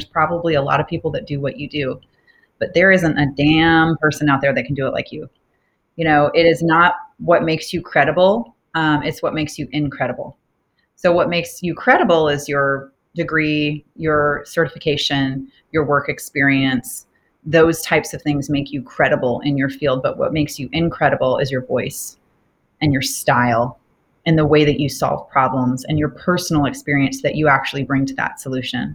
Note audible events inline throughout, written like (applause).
there's probably a lot of people that do what you do, but there isn't a damn person out there that can do it like you. You know, it is not what makes you credible, um, it's what makes you incredible. So, what makes you credible is your degree, your certification, your work experience. Those types of things make you credible in your field. But what makes you incredible is your voice and your style and the way that you solve problems and your personal experience that you actually bring to that solution.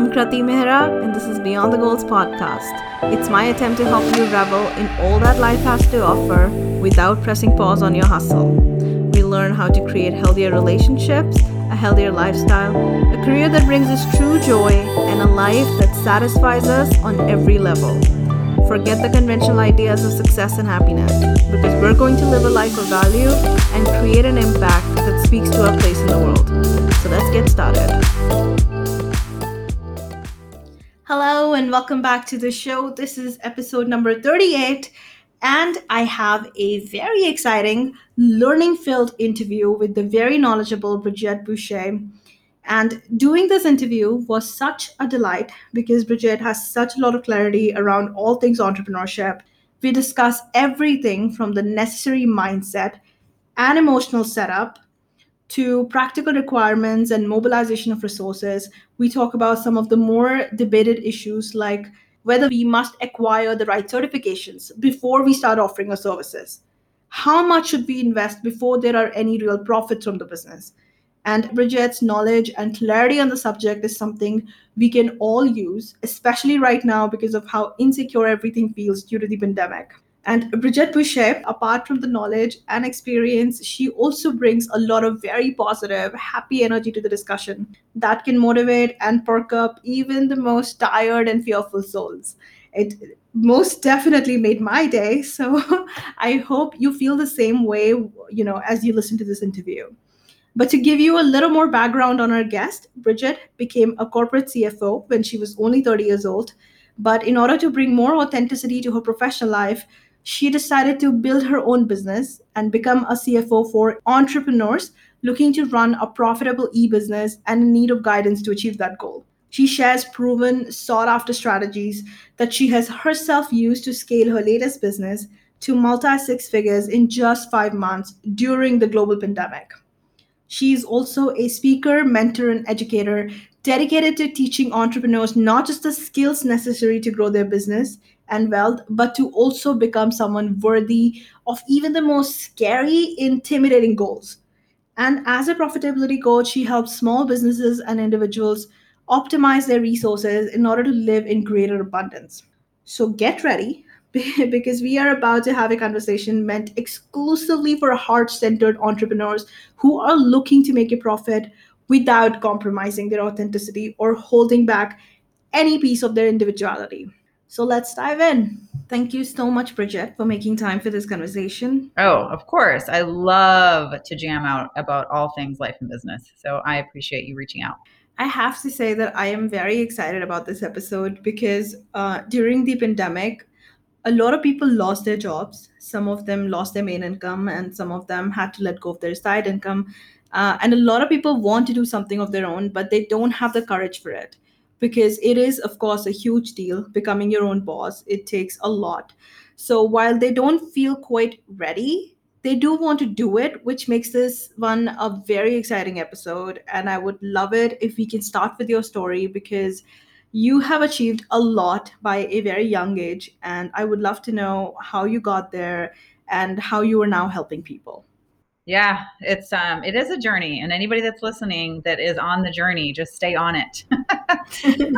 I'm Krati Mehra, and this is Beyond the Goals podcast. It's my attempt to help you revel in all that life has to offer without pressing pause on your hustle. We learn how to create healthier relationships, a healthier lifestyle, a career that brings us true joy, and a life that satisfies us on every level. Forget the conventional ideas of success and happiness because we're going to live a life of value and create an impact that speaks to our place in the world. So let's get started. Hello, and welcome back to the show. This is episode number 38, and I have a very exciting learning filled interview with the very knowledgeable Bridgette Boucha. And doing this interview was such a delight because Bridgette has such a lot of clarity around all things entrepreneurship. We discuss everything from the necessary mindset and emotional setup to practical requirements and mobilization of resources. We talk about some of the more debated issues like whether we must acquire the right certifications before we start offering our services. How much should we invest before there are any real profits from the business? And Bridgette's knowledge and clarity on the subject is something we can all use, especially right now because of how insecure everything feels due to the pandemic. And Bridgette Boucha, apart from the knowledge and experience, she also brings a lot of very positive, happy energy to the discussion that can motivate and perk up even the most tired and fearful souls. It most definitely made my day. (laughs) So I hope you feel the same way, you know, as you listen to this interview. But to give you a little more background on our guest, Bridgette became a corporate CFO when she was only 30 years old. But in order to bring more authenticity to her professional life, she decided to build her own business and become a CFO for entrepreneurs looking to run a profitable e business and in need of guidance to achieve that goal. She shares proven, sought after strategies that she has herself used to scale her latest business to multi six figures in just five months during the global pandemic. She is also a speaker, mentor, and educator dedicated to teaching entrepreneurs not just the skills necessary to grow their business and wealth, but to also become someone worthy of even the most scary, intimidating goals. And as a profitability coach, she helps small businesses and individuals optimize their resources in order to live in greater abundance. So get ready (laughs) because we are about to have a conversation meant exclusively for heart centered entrepreneurs who are looking to make a profit without compromising their authenticity or holding back any piece of their individuality. So let's dive in. Thank you so much, Bridgette, for making time for this conversation. Oh, of course. I love to jam out about all things life and business. So I appreciate you reaching out. I have to say that I am very excited about this episode because uh, during the pandemic, a lot of people lost their jobs. Some of them lost their main income, and some of them had to let go of their side income. Uh, and a lot of people want to do something of their own, but they don't have the courage for it because it is, of course, a huge deal becoming your own boss. It takes a lot. So while they don't feel quite ready, they do want to do it, which makes this one a very exciting episode. And I would love it if we can start with your story because you have achieved a lot by a very young age and i would love to know how you got there and how you are now helping people yeah it's um it is a journey and anybody that's listening that is on the journey just stay on it. (laughs)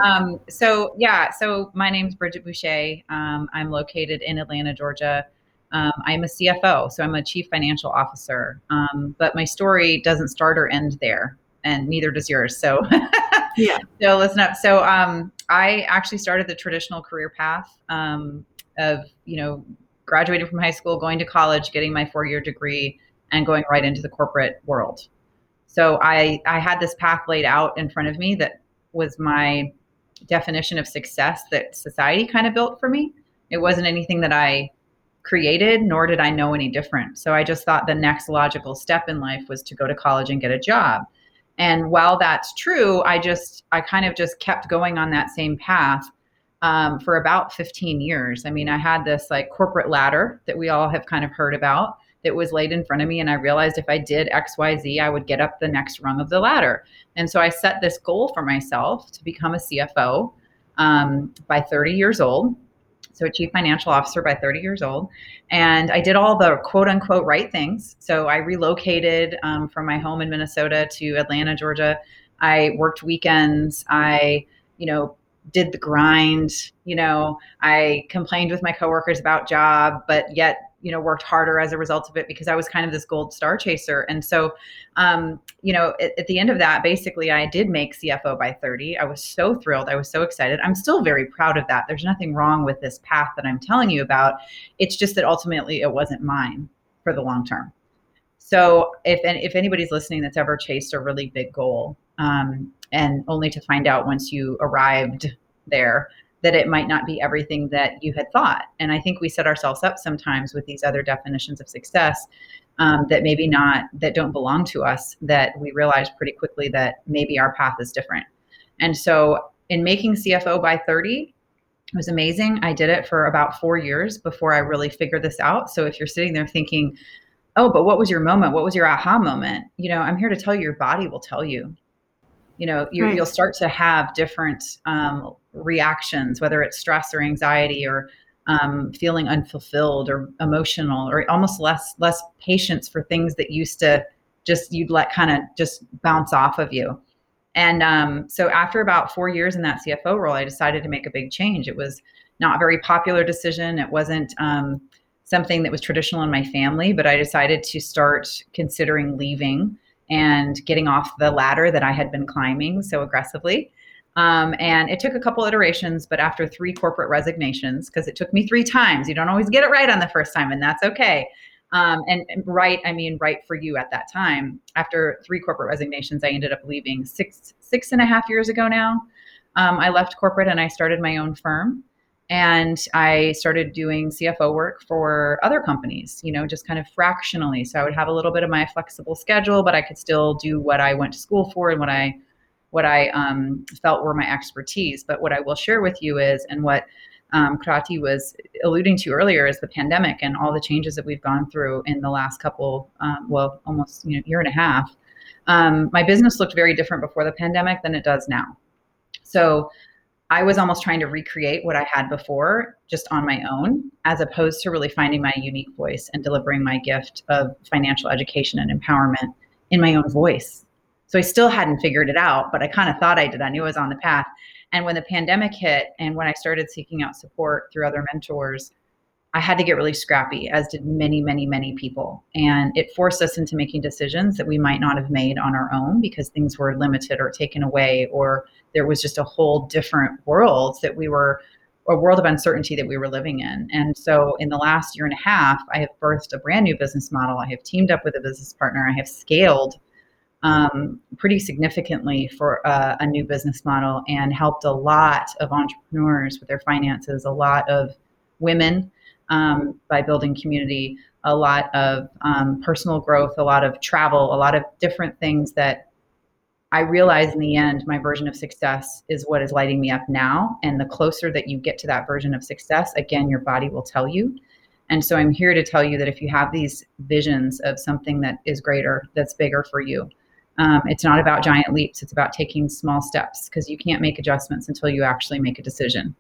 Um so yeah so my name's Bridgette Boucha. Um, i'm located in atlanta georgia. Um, i'm a cfo so i'm a chief financial officer. Um, but my story doesn't start or end there and neither does yours so. (laughs) Yeah. So listen up. So um, I actually started the traditional career path um, of you know graduating from high school, going to college, getting my four year degree, and going right into the corporate world. So I I had this path laid out in front of me that was my definition of success that society kind of built for me. It wasn't anything that I created, nor did I know any different. So I just thought the next logical step in life was to go to college and get a job And while that's true, I just, I kind of just kept going on that same path um, for about 15 years. I mean, I had this like corporate ladder that we all have kind of heard about that was laid in front of me. And I realized if I did XYZ, I would get up the next rung of the ladder. And so I set this goal for myself to become a CFO um, by 30 years old. So, a chief financial officer by 30 years old. And I did all the quote unquote right things. So, I relocated um, from my home in Minnesota to Atlanta, Georgia. I worked weekends. I, you know, did the grind. You know, I complained with my coworkers about job, but yet you know worked harder as a result of it because I was kind of this gold star chaser. And so, um, you know, at, at, the end of that, basically, I did make CFO by 30. I was so thrilled. I was so excited. I'm still very proud of that. There's nothing wrong with this path that I'm telling you about. It's just that ultimately it wasn't mine for the long term. So if if anybody's listening that's ever chased a really big goal, um, and only to find out once you arrived there that it might not be everything that you had thought. And I think we set ourselves up sometimes with these other definitions of success um, that maybe not, that don't belong to us, that we realize pretty quickly that maybe our path is different. And so in making CFO by 30, it was amazing. I did it for about four years before I really figured this out. So if you're sitting there thinking, oh, but what was your moment? What was your aha moment? You know, I'm here to tell you your body will tell you you know you, will start to have different um, reactions whether it's stress or anxiety or um, feeling unfulfilled or emotional or almost less less patience for things that used to just you'd let kind of just bounce off of you. And um, so after about four years in that cfo role i decided to make a big change. It was not a very popular decision. It wasn't um, something that was traditional in my family but i decided to start considering leaving and getting off the ladder that I had been climbing so aggressively. Um, and it took a couple iterations, but after three corporate resignations, because it took me three times, you don't always get it right on the first time, and that's okay. Um, and, right, I mean, right for you at that time. After three corporate resignations, I ended up leaving six six and a half years ago now. Um, I left corporate and I started my own firm and I started doing CFO work for other companies, you know, just kind of fractionally. So I would have a little bit of my flexible schedule, but I could still do what I went to school for and what I what I um, felt were my expertise. But what I will share with you is, and what um, Krati was alluding to earlier, is the pandemic and all the changes that we've gone through in the last couple, um, well, almost you know, year and a half. Um, my business looked very different before the pandemic than it does now. So I was almost trying to recreate what I had before just on my own, as opposed to really finding my unique voice and delivering my gift of financial education and empowerment in my own voice. So I still hadn't figured it out, but I kind of thought I did. I knew I was on the path. And when the pandemic hit and when I started seeking out support through other mentors, I had to get really scrappy, as did many, many, many people. And it forced us into making decisions that we might not have made on our own because things were limited or taken away, or there was just a whole different world that we were, a world of uncertainty that we were living in. And so in the last year and a half, I have birthed a brand new business model. I have teamed up with a business partner. I have scaled um, pretty significantly for uh, a new business model and helped a lot of entrepreneurs with their finances, a lot of women um, by building community, a lot of um, personal growth, a lot of travel, a lot of different things that I realize in the end, my version of success is what is lighting me up now. And the closer that you get to that version of success, again, your body will tell you. And so I'm here to tell you that if you have these visions of something that is greater, that's bigger for you, um, it's not about giant leaps. It's about taking small steps because you can't make adjustments until you actually make a decision.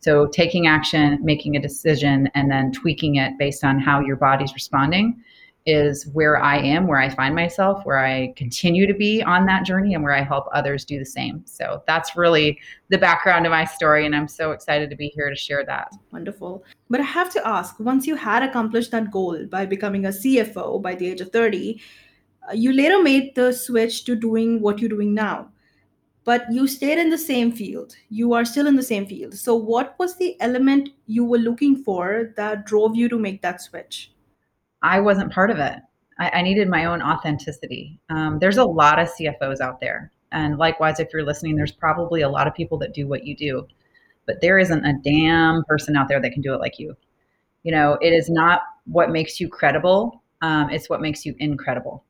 So taking action, making a decision, and then tweaking it based on how your body's responding is where I am, where I find myself, where I continue to be on that journey, and where I help others do the same. So that's really the background of my story, and I'm so excited to be here to share that. Wonderful. But I have to ask once you had accomplished that goal by becoming a CFO by the age of 30, uh, you later made the switch to doing what you're doing now but you stayed in the same field. You are still in the same field. So, what was the element you were looking for that drove you to make that switch? I wasn't part of it. I, I needed my own authenticity. Um, there's a lot of CFOs out there. And likewise, if you're listening, there's probably a lot of people that do what you do. But there isn't a damn person out there that can do it like you. You know, it is not what makes you credible, um, it's what makes you incredible.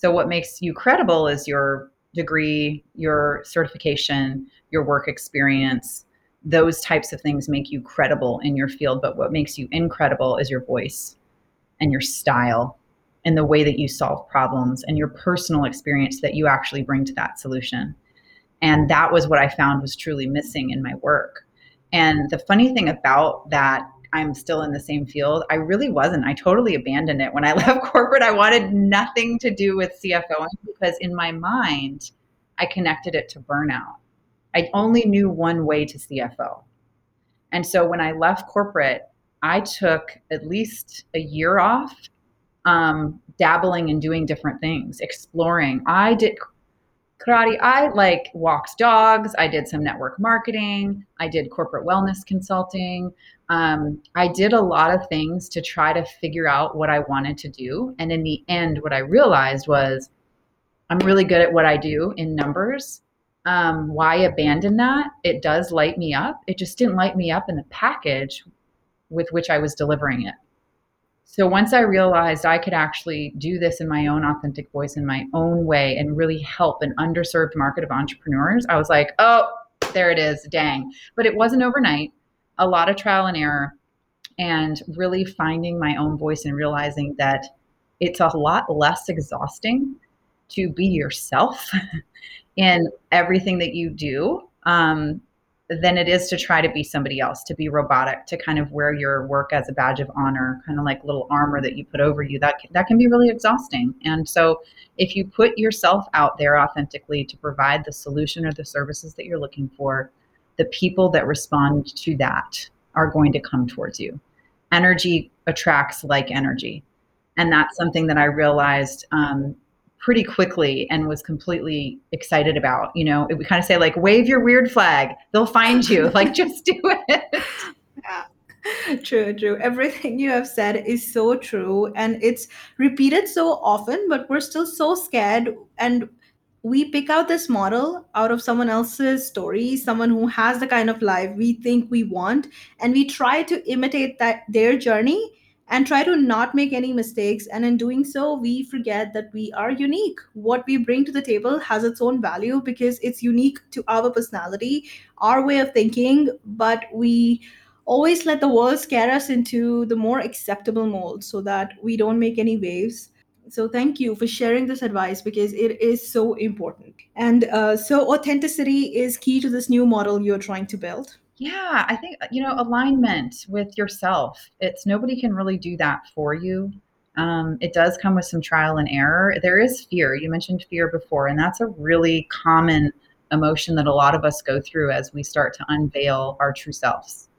So, what makes you credible is your degree, your certification, your work experience, those types of things make you credible in your field. But what makes you incredible is your voice and your style and the way that you solve problems and your personal experience that you actually bring to that solution. And that was what I found was truly missing in my work. And the funny thing about that, I'm still in the same field. I really wasn't. I totally abandoned it. When I (laughs) left corporate, I wanted nothing to do with CFO because in my mind, I connected it to burnout. I only knew one way to CFO. And so when I left corporate, I took at least a year off um, dabbling and doing different things, exploring. I did karate. I like walked dogs. I did some network marketing. I did corporate wellness consulting. Um, I did a lot of things to try to figure out what I wanted to do. And in the end, what I realized was I'm really good at what I do in numbers. Um, why abandon that? It does light me up. It just didn't light me up in the package with which I was delivering it. So once I realized I could actually do this in my own authentic voice, in my own way, and really help an underserved market of entrepreneurs, I was like, oh, there it is, dang. But it wasn't overnight, a lot of trial and error, and really finding my own voice and realizing that it's a lot less exhausting to be yourself (laughs) in everything that you do um, than it is to try to be somebody else, to be robotic, to kind of wear your work as a badge of honor, kind of like little armor that you put over you. That that can be really exhausting. And so, if you put yourself out there authentically to provide the solution or the services that you're looking for, the people that respond to that are going to come towards you. Energy attracts like energy, and that's something that I realized um, pretty quickly and was completely excited about. You know, we kind of say like, wave your weird flag, they'll find you. (laughs) like, just do it. Yeah. True, true. Everything you have said is so true. And it's repeated so often, but we're still so scared. And we pick out this model out of someone else's story, someone who has the kind of life we think we want, and we try to imitate that their journey and try to not make any mistakes. And in doing so, we forget that we are unique. What we bring to the table has its own value because it's unique to our personality, our way of thinking, but we always let the world scare us into the more acceptable mold so that we don't make any waves. So, thank you for sharing this advice because it is so important. And uh, so, authenticity is key to this new model you're trying to build. Yeah, I think, you know, alignment with yourself. It's nobody can really do that for you. Um, it does come with some trial and error. There is fear. You mentioned fear before, and that's a really common emotion that a lot of us go through as we start to unveil our true selves.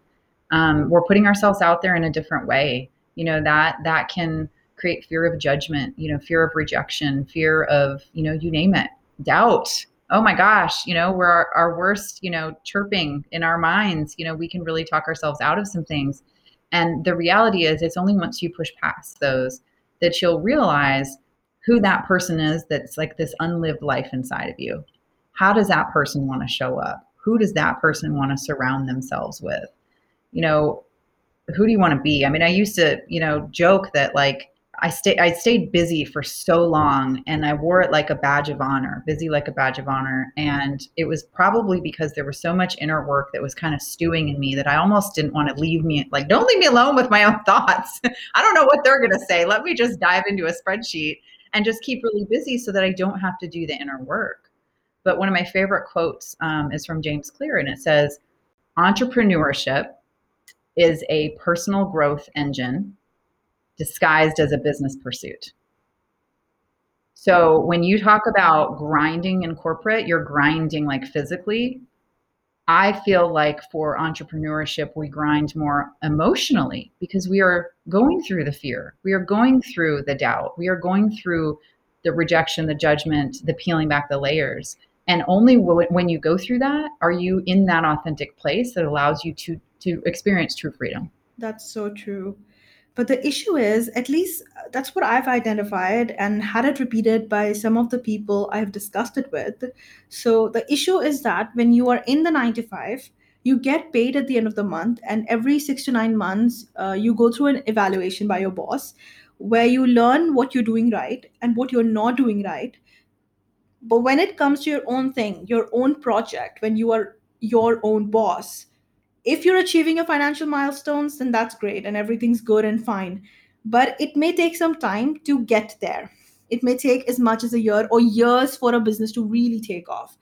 Um, we're putting ourselves out there in a different way. You know that that can create fear of judgment. You know, fear of rejection, fear of you know, you name it, doubt oh my gosh, you know, we're our, our worst, you know, chirping in our minds, you know, we can really talk ourselves out of some things. And the reality is, it's only once you push past those that you'll realize who that person is that's like this unlived life inside of you. How does that person want to show up? Who does that person want to surround themselves with? You know, who do you want to be? I mean, I used to, you know, joke that like I stayed I stayed busy for so long and I wore it like a badge of honor, busy like a badge of honor. And it was probably because there was so much inner work that was kind of stewing in me that I almost didn't want to leave me like don't leave me alone with my own (laughs) thoughts. I don't know what they're to say. Let me just dive into a spreadsheet and just keep really busy so that I don't have to do the inner work. But one of my favorite quotes um, is from James Clear and it says entrepreneurship is a personal growth engine disguised as a business pursuit. So when you talk about grinding in corporate, you're grinding like physically. I feel like for entrepreneurship, we grind more emotionally because we are going through the fear. We are going through the doubt. We are going through the rejection, the judgment, the peeling back the layers. And only when you go through that are you in that authentic place that allows you to to experience true freedom. That's so true. But the issue is, at least uh, that's what I've identified and had it repeated by some of the people I've discussed it with. So the issue is that when you are in the 95, you get paid at the end of the month, and every six to nine months, uh, you go through an evaluation by your boss where you learn what you're doing right and what you're not doing right. But when it comes to your own thing, your own project, when you are your own boss, if you're achieving your financial milestones, then that's great and everything's good and fine. But it may take some time to get there. It may take as much as a year or years for a business to really take off.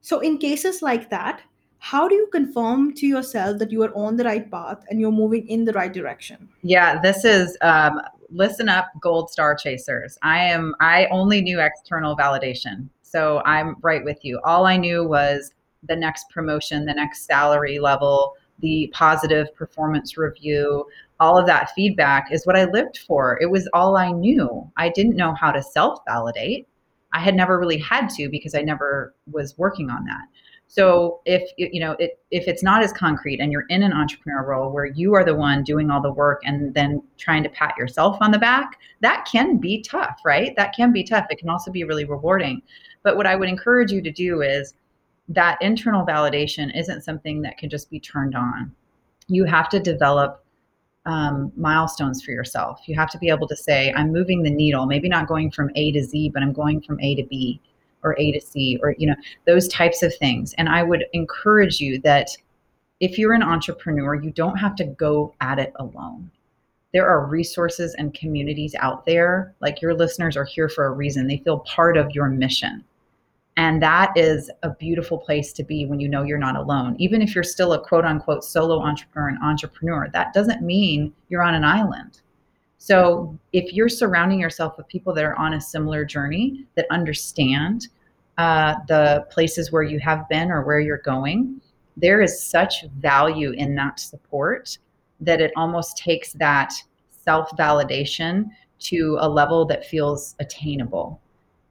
So, in cases like that, how do you confirm to yourself that you are on the right path and you're moving in the right direction? Yeah, this is um, listen up, gold star chasers. I am. I only knew external validation, so I'm right with you. All I knew was the next promotion, the next salary level, the positive performance review, all of that feedback is what I lived for. It was all I knew. I didn't know how to self validate. I had never really had to because I never was working on that. So if you know it, if it's not as concrete and you're in an entrepreneur role where you are the one doing all the work and then trying to pat yourself on the back, that can be tough, right? That can be tough. It can also be really rewarding. But what I would encourage you to do is that internal validation isn't something that can just be turned on. You have to develop um, milestones for yourself. You have to be able to say, I'm moving the needle, maybe not going from A to Z, but I'm going from A to B or A to C or, you know, those types of things. And I would encourage you that if you're an entrepreneur, you don't have to go at it alone. There are resources and communities out there. Like your listeners are here for a reason. They feel part of your mission. And that is a beautiful place to be when you know you're not alone. Even if you're still a quote unquote solo entrepreneur and entrepreneur, that doesn't mean you're on an island. So if you're surrounding yourself with people that are on a similar journey, that understand uh, the places where you have been or where you're going, there is such value in that support that it almost takes that self validation to a level that feels attainable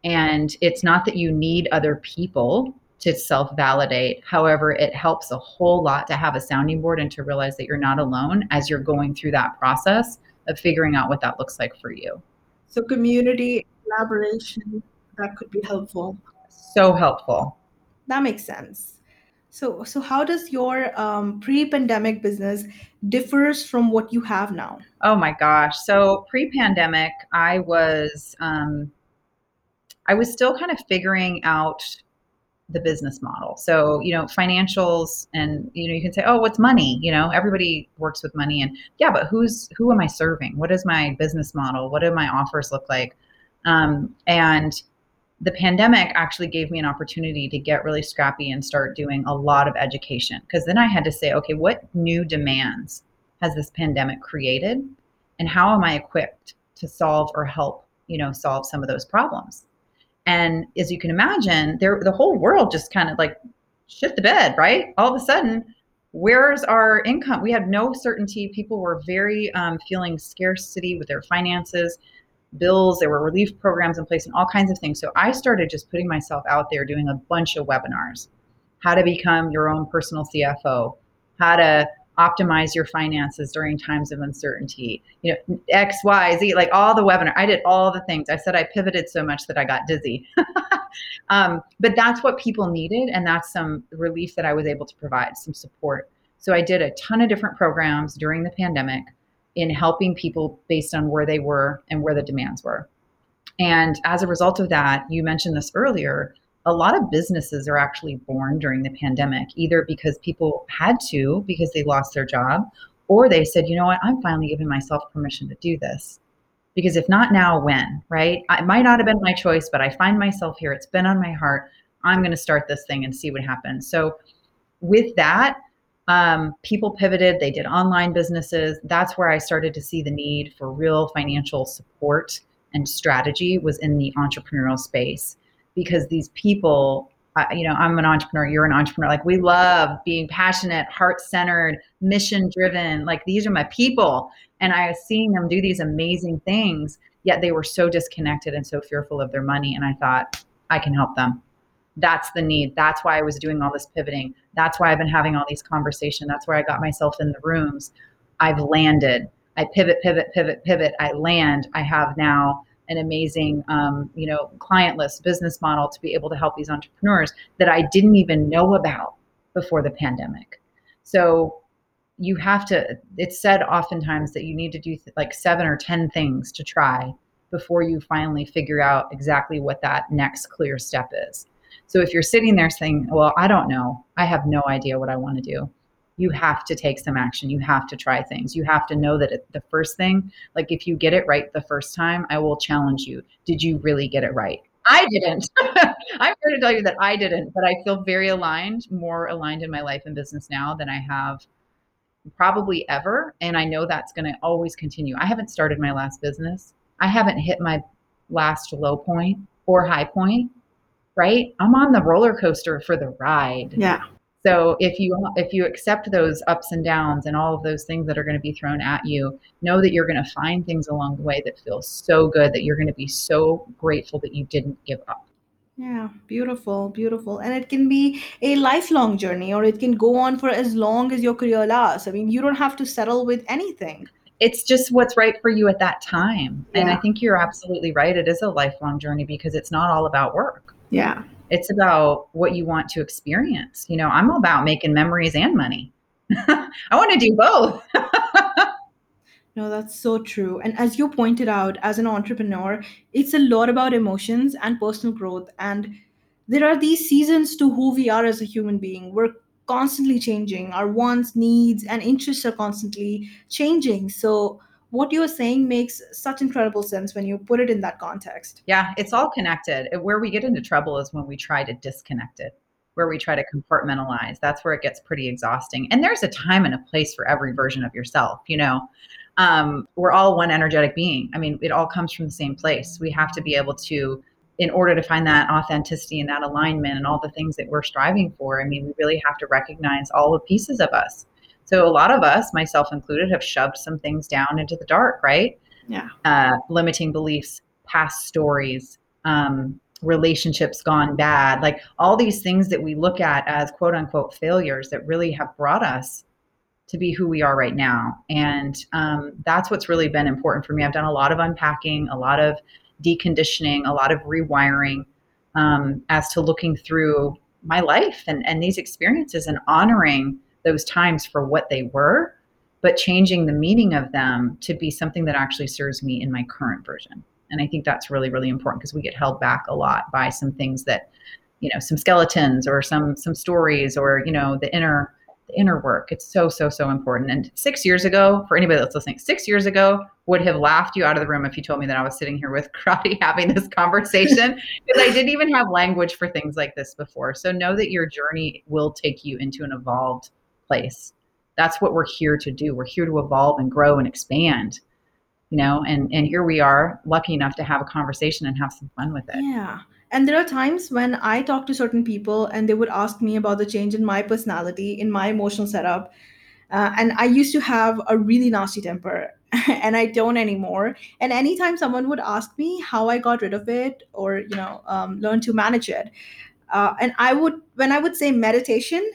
and it's not that you need other people to self validate. However, it helps a whole lot to have a sounding board and to realize that you're not alone as you're going through that process of figuring out what that looks like for you. So, community collaboration, that could be helpful. So helpful. That makes sense. So, so how does your um, pre-pandemic business differs from what you have now? Oh my gosh! So pre-pandemic, I was um, I was still kind of figuring out the business model. So, you know, financials and you know, you can say, "Oh, what's money?" You know, everybody works with money and yeah, but who's who am I serving? What is my business model? What do my offers look like? Um, and the pandemic actually gave me an opportunity to get really scrappy and start doing a lot of education because then I had to say, okay, what new demands has this pandemic created and how am I equipped to solve or help, you know, solve some of those problems? And as you can imagine, there the whole world just kind of like shit the bed, right? All of a sudden, where's our income? We had no certainty. People were very um, feeling scarcity with their finances, bills. There were relief programs in place and all kinds of things. So I started just putting myself out there doing a bunch of webinars. How to become your own personal CFO, how to optimize your finances during times of uncertainty. You know x y z like all the webinar i did all the things. I said i pivoted so much that i got dizzy. (laughs) Um, but that's what people needed and that's some relief that i was able to provide some support. So i did a ton of different programs during the pandemic in helping people based on where they were and where the demands were. And as a result of that you mentioned this earlier a lot of businesses are actually born during the pandemic, either because people had to because they lost their job, or they said, you know what, I'm finally giving myself permission to do this. Because if not now, when, right? It might not have been my choice, but I find myself here. It's been on my heart. I'm going to start this thing and see what happens. So, with that, um, people pivoted, they did online businesses. That's where I started to see the need for real financial support and strategy was in the entrepreneurial space because these people you know i'm an entrepreneur you're an entrepreneur like we love being passionate heart centered mission driven like these are my people. And i was seeing them do these amazing things yet they were so disconnected and so fearful of their money and i thought i can help them. That's the need. That's why i was doing all this pivoting. That's why i've been having all these conversations. That's where i got myself in the rooms. I've landed. I pivot pivot pivot pivot. I land. I have now an amazing um, you know client list business model to be able to help these entrepreneurs that i didn't even know about before the pandemic. So you have to it's said oftentimes that you need to do th- like seven or ten things to try before you finally figure out exactly what that next clear step is. So if you're sitting there saying, Well, I don't know, I have no idea what I want to do, you have to take some action. You have to try things. You have to know that it, the first thing, like if you get it right the first time, I will challenge you. Did you really get it right? I didn't. (laughs) I'm here to tell you that I didn't, but I feel very aligned, more aligned in my life and business now than I have probably ever. And I know that's going to always continue. I haven't started my last business. I haven't hit my last low point or high point, right? I'm on the roller coaster for the ride. Yeah. So if you if you accept those ups and downs and all of those things that are going to be thrown at you, know that you're going to find things along the way that feel so good that you're going to be so grateful that you didn't give up. Yeah, beautiful, beautiful. And it can be a lifelong journey or it can go on for as long as your career lasts. I mean, you don't have to settle with anything. It's just what's right for you at that time. And I think you're absolutely right. It is a lifelong journey because it's not all about work. Yeah. It's about what you want to experience. You know, I'm about making memories and money. (laughs) I want to do both. No, that's so true. And as you pointed out, as an entrepreneur, it's a lot about emotions and personal growth. And there are these seasons to who we are as a human being. We're constantly changing. Our wants, needs, and interests are constantly changing. So, what you're saying makes such incredible sense when you put it in that context. Yeah, it's all connected. Where we get into trouble is when we try to disconnect it, where we try to compartmentalize. That's where it gets pretty exhausting. And there's a time and a place for every version of yourself, you know. Um, we're all one energetic being. I mean, it all comes from the same place. We have to be able to, in order to find that authenticity and that alignment and all the things that we're striving for, I mean, we really have to recognize all the pieces of us. So a lot of us, myself included, have shoved some things down into the dark, right? Yeah. uh, limiting beliefs, past stories, um, relationships gone bad, like all these things that we look at as quote unquote failures that really have brought us to be who we are right now. And um, that's what's really been important for me. I've done a lot of unpacking, a lot of deconditioning, a lot of rewiring um, as to looking through my life and, and these experiences and honoring those times for what they were but changing the meaning of them to be something that actually serves me in my current version. And I think that's really, really important because we get held back a lot by some things that, you know, some skeletons or some some stories or you know the inner the inner work. It's so so so important. And six years ago, for anybody that's listening, six years ago would have laughed you out of the room if you told me that I was sitting here with (laughs) Krati having this conversation (laughs) because I didn't even have language for things like this before. So know that your journey will take you into an evolved place that's what we're here to do we're here to evolve and grow and expand you know and and here we are lucky enough to have a conversation and have some fun with it Yeah. And there are times when I talk to certain people and they would ask me about the change in my personality, in my emotional setup. Uh, and I used to have a really nasty temper (laughs) and I don't anymore. And anytime someone would ask me how I got rid of it or, you know, um, learn to manage it, uh, and I would, when I would say meditation,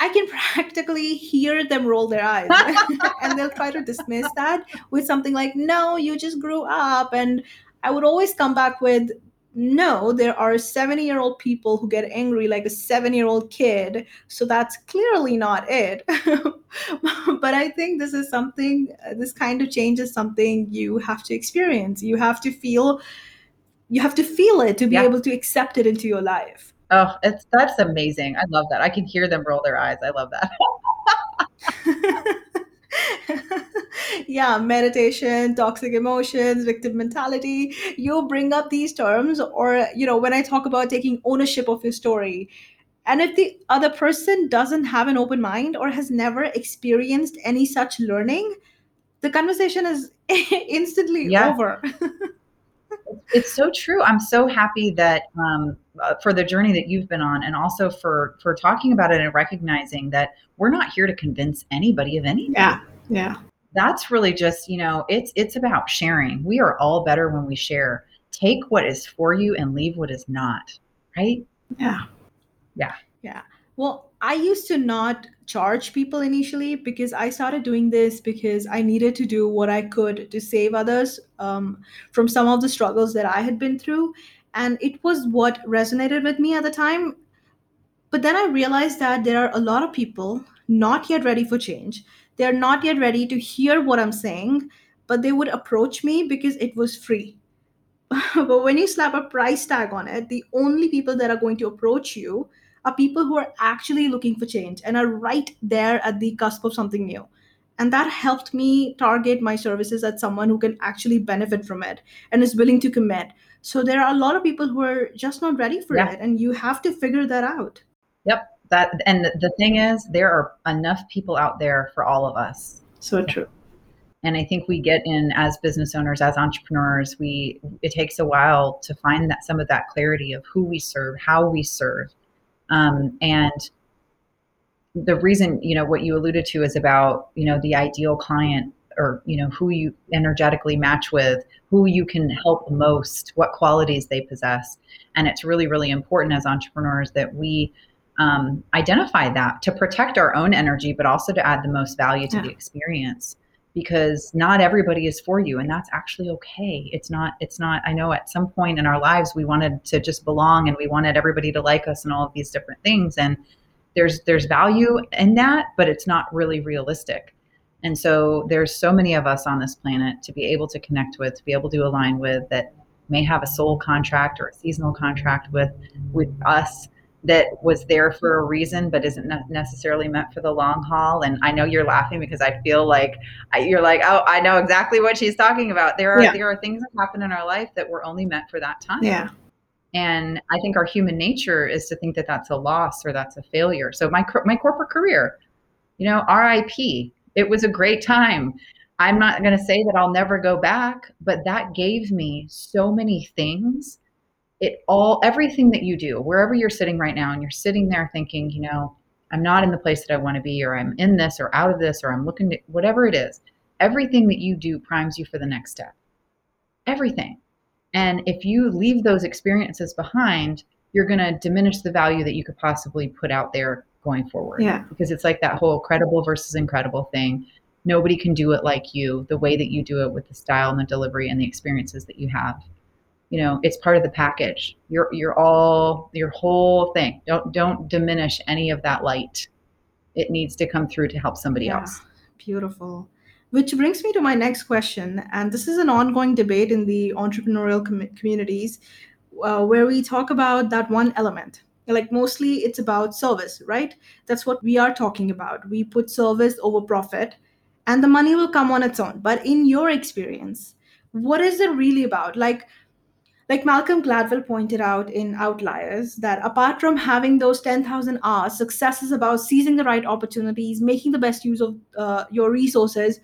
I can (laughs) practically hear them roll their eyes (laughs) and they'll try to dismiss that with something like, no, you just grew up. And I would always come back with, no, there are 70 year old people who get angry like a seven year old kid. So that's clearly not it. (laughs) but I think this is something, uh, this kind of change is something you have to experience. You have to feel. You have to feel it to be Yeah. able to accept it into your life. Oh it's that's amazing i love that i can hear them roll their eyes i love that (laughs) yeah, meditation, toxic emotions, victim mentality. You bring up these terms, or, you know, when I talk about taking ownership of your story. And if the other person doesn't have an open mind or has never experienced any such learning, the conversation is (laughs) instantly Yeah. over. (laughs) it's so true i'm so happy that um, uh, for the journey that you've been on and also for for talking about it and recognizing that we're not here to convince anybody of anything Yeah. Yeah. that's really just you know it's it's about sharing we are all better when we share take what is for you and leave what is not right Yeah. Yeah. Yeah. Well, I used to not charge people initially because I started doing this because I needed to do what I could to save others um, from some of the struggles that I had been through. And it was what resonated with me at the time. But then I realized that there are a lot of people not yet ready for change. They're not yet ready to hear what I'm saying, but they would approach me because it was free (laughs) but when you slap a price tag on it, the only people that are going to approach you are people who are actually looking for change and are right there at the cusp of something new. And that helped me target my services at someone who can actually benefit from it and is willing to commit. So there are a lot of people who are just not ready for Yeah. it, and you have to figure that out. Yep. That and the- thing is, there are enough people out there for all of us. So true. and i think we get in as business owners as entrepreneurs we it takes a while to find that some of that clarity of who we serve how we serve um, and the reason you know what you alluded to is about you know the ideal client or you know who you energetically match with who you can help most what qualities they possess. And it's really really important as entrepreneurs that we um, identify that to protect our own energy but also to add the most value to Yeah. the experience because not everybody is for you and that's actually okay. It's not it's not i know at some point in our lives we wanted to just belong and we wanted everybody to like us and all of these different things and there's there's value in that but it's not really realistic and so there's so many of us on this planet to be able to connect with to be able to align with that may have a soul contract or a seasonal contract with with us that was there for a reason but isn't necessarily meant for the long haul and i know you're laughing because i feel like I, you're like oh i know exactly what she's talking about there are Yeah. there are things that happen in our life that were only meant for that time Yeah. and I think our human nature is to think that that's a loss or that's a failure. So my my corporate career, you know, RIP. It was a great time. I'm not going to say that I'll never go back, but that gave me so many things. It all everything that you do, wherever you're sitting right now and you're sitting there thinking, you know, I'm not in the place that I want to be or I'm in this or out of this or I'm looking to whatever it is. Everything that you do primes you for the next step. Everything. And if you leave those experiences behind, you're going to diminish the value that you could possibly put out there going forward. Yeah. Because it's like that whole credible versus incredible thing. Nobody can do it like you, the way that you do it with the style and the delivery and the experiences that you have. You know, it's part of the package. You're you're all your whole thing. Don't don't diminish any of that light. It needs to come through to help somebody Yeah. else. Beautiful. Which brings me to my next question. And this is an ongoing debate in the entrepreneurial com- communities uh, where we talk about that one element. Like mostly it's about service, right? That's what we are talking about. We put service over profit and the money will come on its own. But in your experience, what is it really about? Like, like Malcolm Gladwell pointed out in Outliers, that apart from having those 10,000 hours, success is about seizing the right opportunities, making the best use of uh, your resources.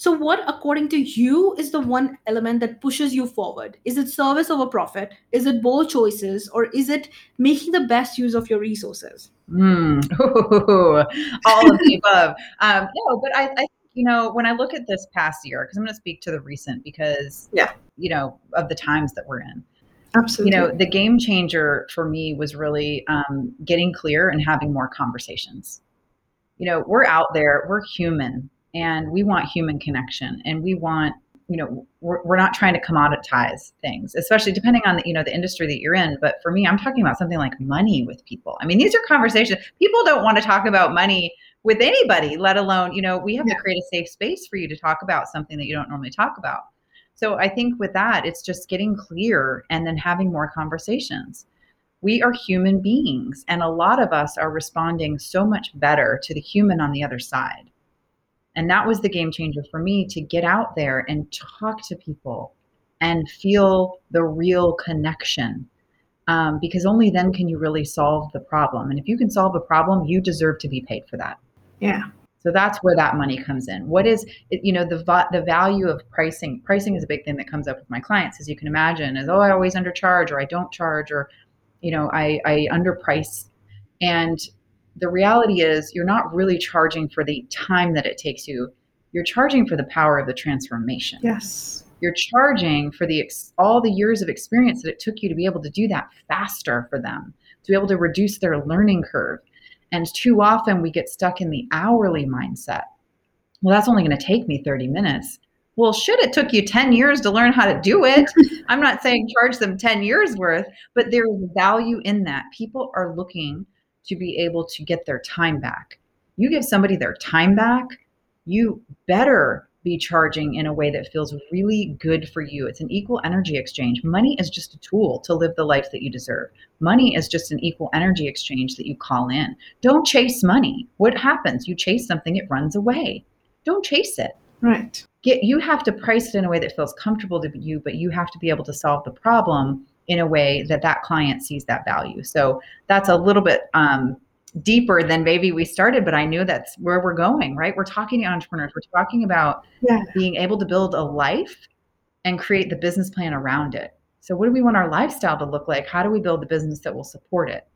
So, what, according to you, is the one element that pushes you forward? Is it service over profit? Is it bold choices? Or is it making the best use of your resources? Mm. (laughs) all of the above. Um, no, but I, I think, you know, when I look at this past year, because I'm going to speak to the recent because, Yeah. you know, of the times that we're in. Absolutely. You know, the game changer for me was really um, getting clear and having more conversations. You know, we're out there, we're human, and we want human connection, and we want, you know, we're, we're not trying to commoditize things, especially depending on the, you know, the industry that you're in. But for me, I'm talking about something like money with people. I mean, these are conversations. People don't want to talk about money with anybody, let alone, you know, we have Yeah. to create a safe space for you to talk about something that you don't normally talk about. So I think with that, it's just getting clear and then having more conversations. We are human beings, and a lot of us are responding so much better to the human on the other side. And that was the game changer for me to get out there and talk to people and feel the real connection. Um, because only then can you really solve the problem. And if you can solve a problem, you deserve to be paid for that. yeah. So that's where that money comes in. What is you know the va- the value of pricing? Pricing is a big thing that comes up with my clients, as you can imagine. Is oh I always undercharge or I don't charge or you know I I underprice. And the reality is you're not really charging for the time that it takes you. You're charging for the power of the transformation. Yes. You're charging for the ex- all the years of experience that it took you to be able to do that faster for them, to be able to reduce their learning curve. And too often we get stuck in the hourly mindset. Well, that's only going to take me 30 minutes. Well, shit, it took you 10 years to learn how to do it. (laughs) I'm not saying charge them 10 years worth, but there is value in that. People are looking to be able to get their time back. You give somebody their time back, you better be charging in a way that feels really good for you. It's an equal energy exchange. Money is just a tool to live the life that you deserve. Money is just an equal energy exchange that you call in. Don't chase money. What happens? You chase something, it runs away. Don't chase it. Right. Get you have to price it in a way that feels comfortable to you, but you have to be able to solve the problem in a way that that client sees that value. So that's a little bit um, deeper than maybe we started, but I knew that's where we're going, right? We're talking to entrepreneurs. We're talking about yeah. being able to build a life and create the business plan around it. So, what do we want our lifestyle to look like? How do we build the business that will support it?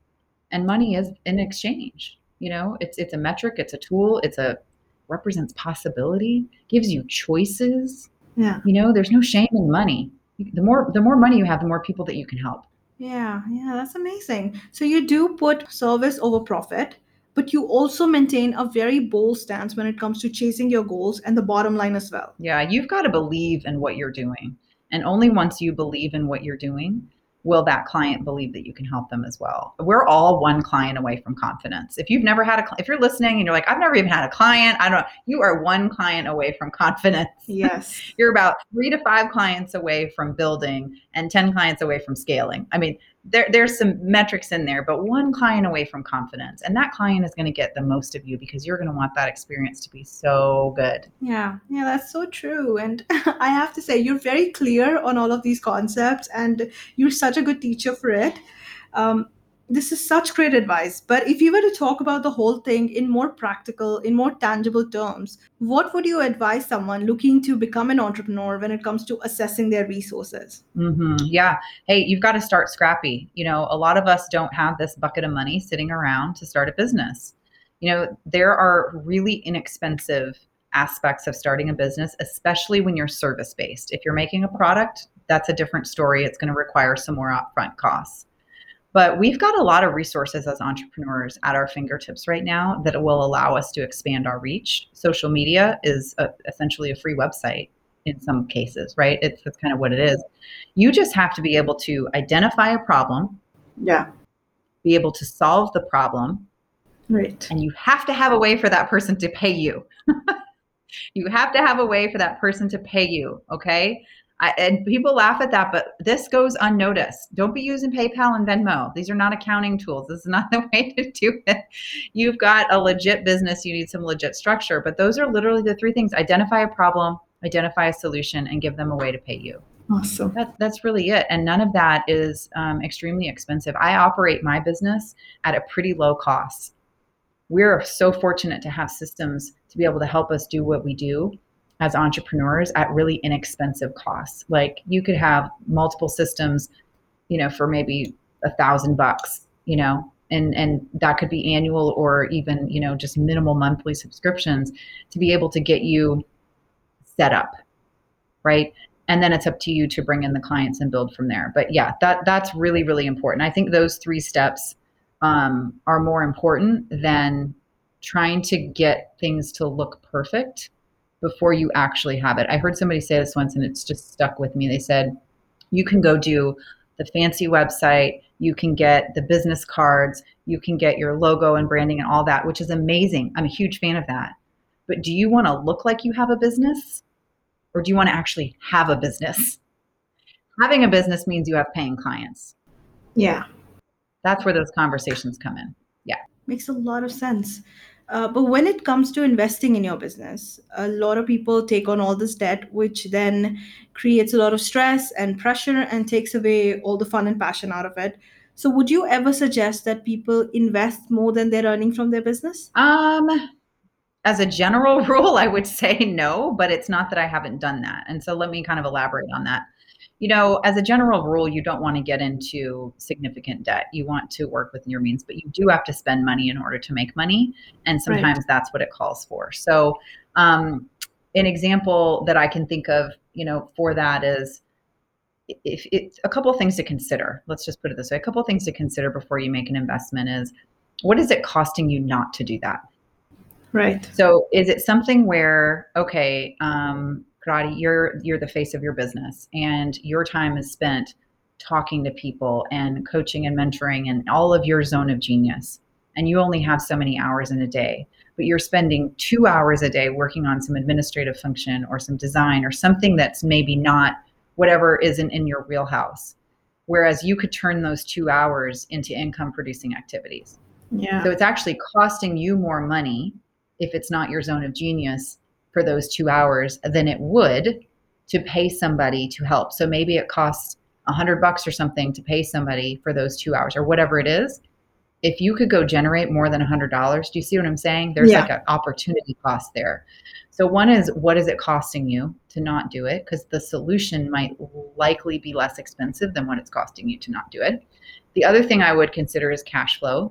And money is in exchange. You know, it's it's a metric, it's a tool, it's a represents possibility, gives you choices. Yeah. You know, there's no shame in money. The more the more money you have, the more people that you can help. Yeah, yeah, that's amazing. So you do put service over profit, but you also maintain a very bold stance when it comes to chasing your goals and the bottom line as well. Yeah, you've got to believe in what you're doing. And only once you believe in what you're doing will that client believe that you can help them as well? We're all one client away from confidence. If you've never had a if you're listening and you're like i've never even had a client i don't know, you are one client away from confidence. (laughs) Yes. You're about three to five clients away from building and 10 clients away from scaling. I mean there, there's some metrics in there, but one client away from confidence. And that client is going to get the most of you because you're going to want that experience to be so good. Yeah, yeah, that's so true. And (laughs) I have to say, you're very clear on all of these concepts and you're such a good teacher for it. Um, this is such great advice. But if you were to talk about the whole thing in more practical, in more tangible terms, what would you advise someone looking to become an entrepreneur when it comes to assessing their resources? Mm-hmm. Yeah. Hey, you've got to start scrappy. You know, a lot of us don't have this bucket of money sitting around to start a business. You know, there are really inexpensive aspects of starting a business, especially when you're service based. If you're making a product, that's a different story. It's going to require some more upfront costs. But we've got a lot of resources as entrepreneurs at our fingertips right now that will allow us to expand our reach. Social media is a, essentially a free website in some cases, right? It's that's kind of what it is. You just have to be able to identify a problem. Yeah. Be able to solve the problem. Right. And you have to have a way for that person to pay you. (laughs) you have to have a way for that person to pay you. Okay. I, and people laugh at that, but this goes unnoticed. Don't be using PayPal and Venmo. These are not accounting tools. This is not (laughs) the way to do it. You've got a legit business, you need some legit structure. But those are literally the three things identify a problem, identify a solution, and give them a way to pay you. Awesome. That, that's really it. And none of that is um, extremely expensive. I operate my business at a pretty low cost. We're so fortunate to have systems to be able to help us do what we do as entrepreneurs at really inexpensive costs. Like you could have multiple systems, you know, for maybe a thousand bucks, you know, and and that could be annual or even you know just minimal monthly subscriptions to be able to get you set up, right? And then it's up to you to bring in the clients and build from there. But yeah, that that's really really important. I think those three steps um, are more important than trying to get things to look perfect before you actually have it. I heard somebody say this once and it's just stuck with me. They said, you can go do the fancy website, you can get the business cards, you can get your logo and branding and all that, which is amazing. I'm a huge fan of that. But do you want to look like you have a business or do you want to actually have a business? Having a business means you have paying clients. Yeah. That's where those conversations come in. Yeah. Makes a lot of sense. Uh, but when it comes to investing in your business, a lot of people take on all this debt, which then creates a lot of stress and pressure and takes away all the fun and passion out of it. So, would you ever suggest that people invest more than they're earning from their business? Um, as a general (laughs) rule, I would say no, but it's not that I haven't done that. And so, let me kind of elaborate on that you know, as a general rule, you don't want to get into significant debt. You want to work within your means, but you do have to spend money in order to make money. And sometimes right. that's what it calls for. So, um, an example that I can think of, you know, for that is if it's a couple of things to consider. Let's just put it this way: a couple of things to consider before you make an investment is what is it costing you not to do that? Right. So, is it something where okay, um, Krati, you're you're the face of your business, and your time is spent talking to people and coaching and mentoring and all of your zone of genius. and you only have so many hours in a day but you're spending two hours a day working on some administrative function or some design or something that's maybe not whatever isn't in your wheelhouse whereas you could turn those two hours into income producing activities Yeah. so it's actually costing you more money if it's not your zone of genius for those two hours than it would to pay somebody to help. So maybe it costs a hundred bucks or something to pay somebody for those two hours or whatever it is. If you could go generate more than a hundred dollars, do you see what I'm saying? There's Yeah. like an opportunity cost there. So one is what is it costing you to not do it? Because the solution might likely be less expensive than what it's costing you to not do it. The other thing I would consider is cash flow.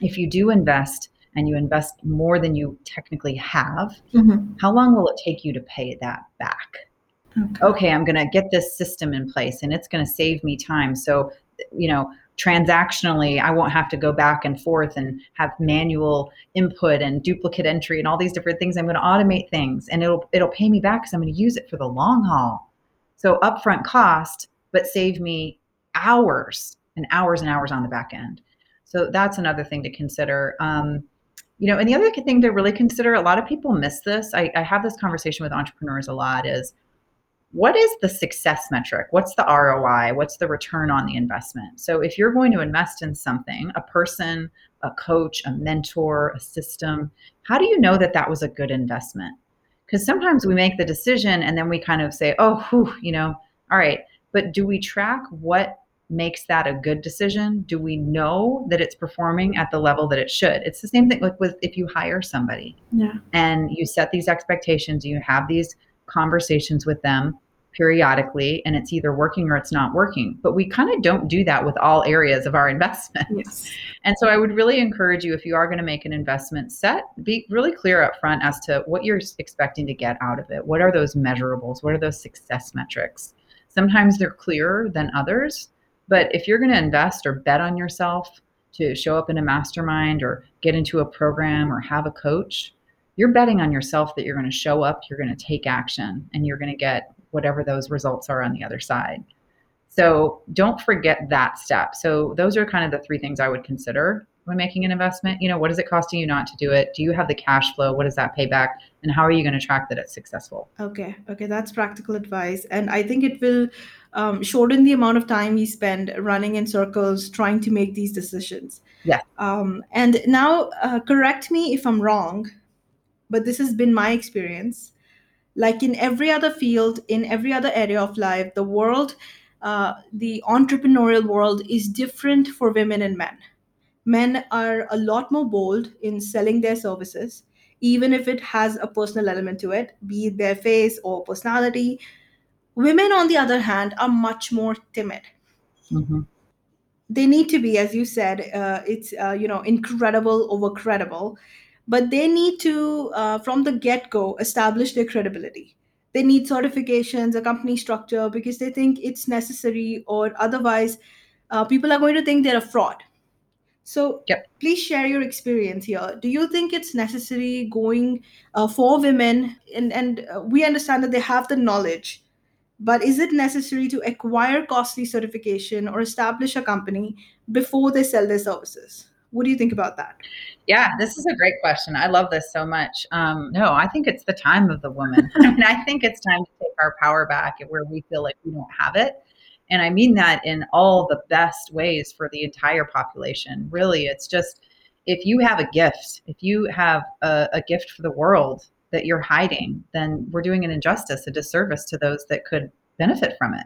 If you do invest and you invest more than you technically have, Mhm. how long will it take you to pay that back? Okay. Okay, I'm going to get this system in place and it's going to save me time. So, you know, transactionally, I won't have to go back and forth and have manual input and duplicate entry and all these different things. I'm going to automate things and it'll it'll pay me back because I'm going to use it for the long haul. So upfront cost, but save me hours and hours and hours on the back end. So that's another thing to consider. Um, you know, and the other thing to really consider, a lot of people miss this. I, I have this conversation with entrepreneurs a lot is what is the success metric? What's the ROI? What's the return on the investment? So if you're going to invest in something, a person, a coach, a mentor, a system, how do you know that that was a good investment? Because sometimes we make the decision and then we kind of say, oh, whew, you know, all right. But do we track what makes that a good decision? Do we know that it's performing at the level that it should? It's the same thing with, with if you hire somebody Yeah. and you set these expectations, you have these conversations with them periodically, and it's either working or it's not working. But we kind of don't do that with all areas of our (laughs) investment. Yes. And so I would really encourage you if you are going to make an investment, set be really clear up front as to what you're expecting to get out of it. What are those measurables? What are those success metrics? Sometimes they're clearer than others, but if you're going to invest or bet on yourself to show up in a mastermind or get into a program or have a coach, you're betting on yourself that you're going to show up, you're going to take action, and you're going to get whatever those results are on the other side. So don't forget that step. So those are kind of the three things I would consider when making an investment. You know, what is it costing you not to do it? Do you have the cash flow? What does that pay back? And how are you going to track that it's successful? Okay, okay, that's practical advice. And I think it will um, shorten the amount of time we spend running in circles trying to make these decisions. Yeah. Um, and now, uh, correct me if I'm wrong, but this has been my experience. Like in every other field, in every other area of life, the world, uh, the entrepreneurial world is different for women and men. Men are a lot more bold in selling their services even if it has a personal element to it, be it their face or personality. Women, on the other hand, are much more timid. Mm-hmm. They need to be, as you said, uh, it's uh, you know incredible over credible, but they need to, uh, from the get go, establish their credibility. They need certifications, a company structure, because they think it's necessary, or otherwise, uh, people are going to think they're a fraud. So, Yep. please share your experience here. Do you think it's necessary going uh, for women? And, and uh, we understand that they have the knowledge, but is it necessary to acquire costly certification or establish a company before they sell their services? What do you think about that? Yeah, this is a great question. I love this so much. Um, no, I think it's the time of the woman. (laughs) I mean, I think it's time to take our power back where we feel like we don't have it. And I mean that in all the best ways for the entire population. Really, it's just if you have a gift, if you have a, a gift for the world that you're hiding, then we're doing an injustice, a disservice to those that could benefit from it.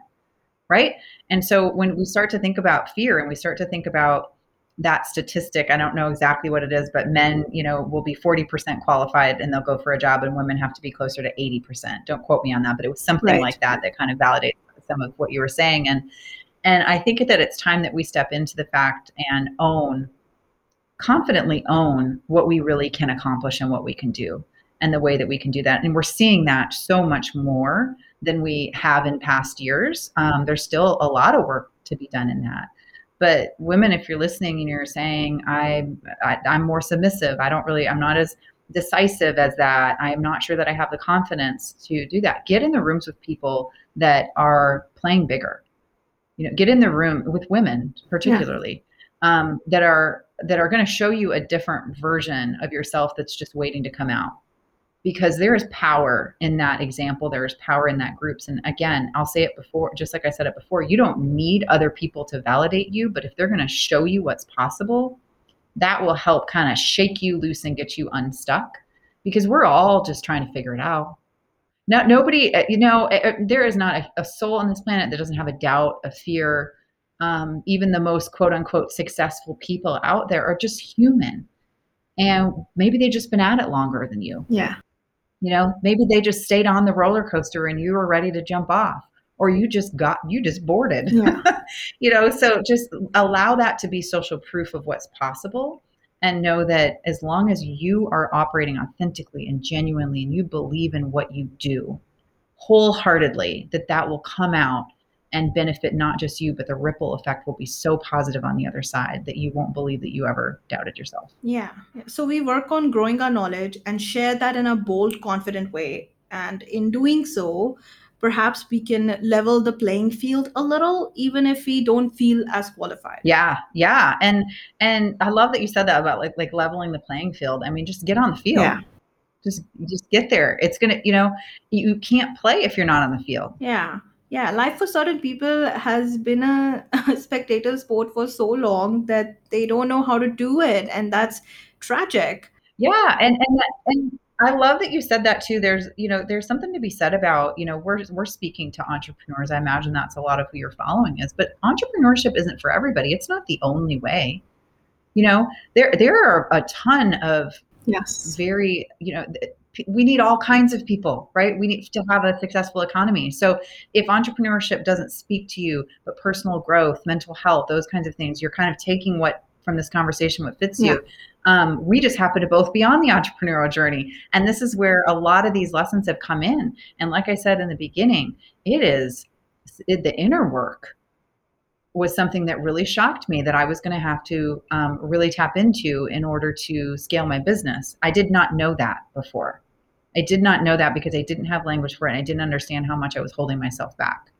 Right. And so when we start to think about fear and we start to think about that statistic i don't know exactly what it is but men you know will be 40% qualified and they'll go for a job and women have to be closer to 80% don't quote me on that but it was something Right. like that that kind of validates some of what you were saying. And and i think that it's time that we step into the fact and own confidently own what we really can accomplish and what we can do and the way that we can do that. And we're seeing that so much more than we have in past years. Um, there's still a lot of work to be done in that. But women if you're listening and you're saying I, I i'm more submissive. I don't really i'm not as decisive as that. I'm not sure that i have the confidence to do that get in the rooms with people that are playing bigger. You know get in the room with women particularly um, that are that are going to show you a different version of yourself that's just waiting to come out. Because there is power in that example there is power in that groups and again i'll say it before just like i said it before you don't need other people to validate you but if they're going to show you what's possible that will help kind of shake you loose and get you unstuck. Because we're all just trying to figure it out no, nobody uh, you know uh, uh, there is not a, a soul on this planet that doesn't have a doubt a fear um, even the most quote unquote successful people out there are just human and maybe they've just been at it longer than you yeah you know, maybe they just stayed on the roller coaster and you were ready to jump off or you just got you just boarded. Yeah. (laughs) you know, so just allow that to be social proof of what's possible and know that as long as you are operating authentically and genuinely and you believe in what you do wholeheartedly that that will come out and benefit not just you, but the ripple effect will be so positive on the other side that you won't believe that you ever doubted yourself. Yeah. So we work on growing our knowledge and share that in a bold, confident way. And in doing so, perhaps we can level the playing field a little even if we don't feel as qualified. Yeah yeah and and i love that you said that about like like leveling the playing field. I mean just get on the field. Yeah. Just just get there. It's gonna you know you can't play if you're not on the field. Yeah yeah. Life for certain people has been a, a (laughs) spectator sport for so long that they don't know how to do it and that's tragic. Yeah and and that, and I love that you said that too. There's, you know, there's something to be said about, you know, we're we're speaking to entrepreneurs. I imagine that's a lot of who you're following is, but entrepreneurship isn't for everybody. It's not the only way. You know, there there are a ton of yes, very, you know, we need all kinds of people, right? We need to have a successful economy. So if entrepreneurship doesn't speak to you, but personal growth, mental health, those kinds of things, you're kind of taking what from this conversation what fits yeah. you. Um, we just happen to both be on the entrepreneurial journey. And this is where a lot of these lessons have come in. And like I said in the beginning, it is it, the inner work was something that really shocked me that I was going to have to um, really tap into in order to scale my business. I did not know that before. I did not know that because I didn't have language for it. I didn't understand how much I was holding myself back.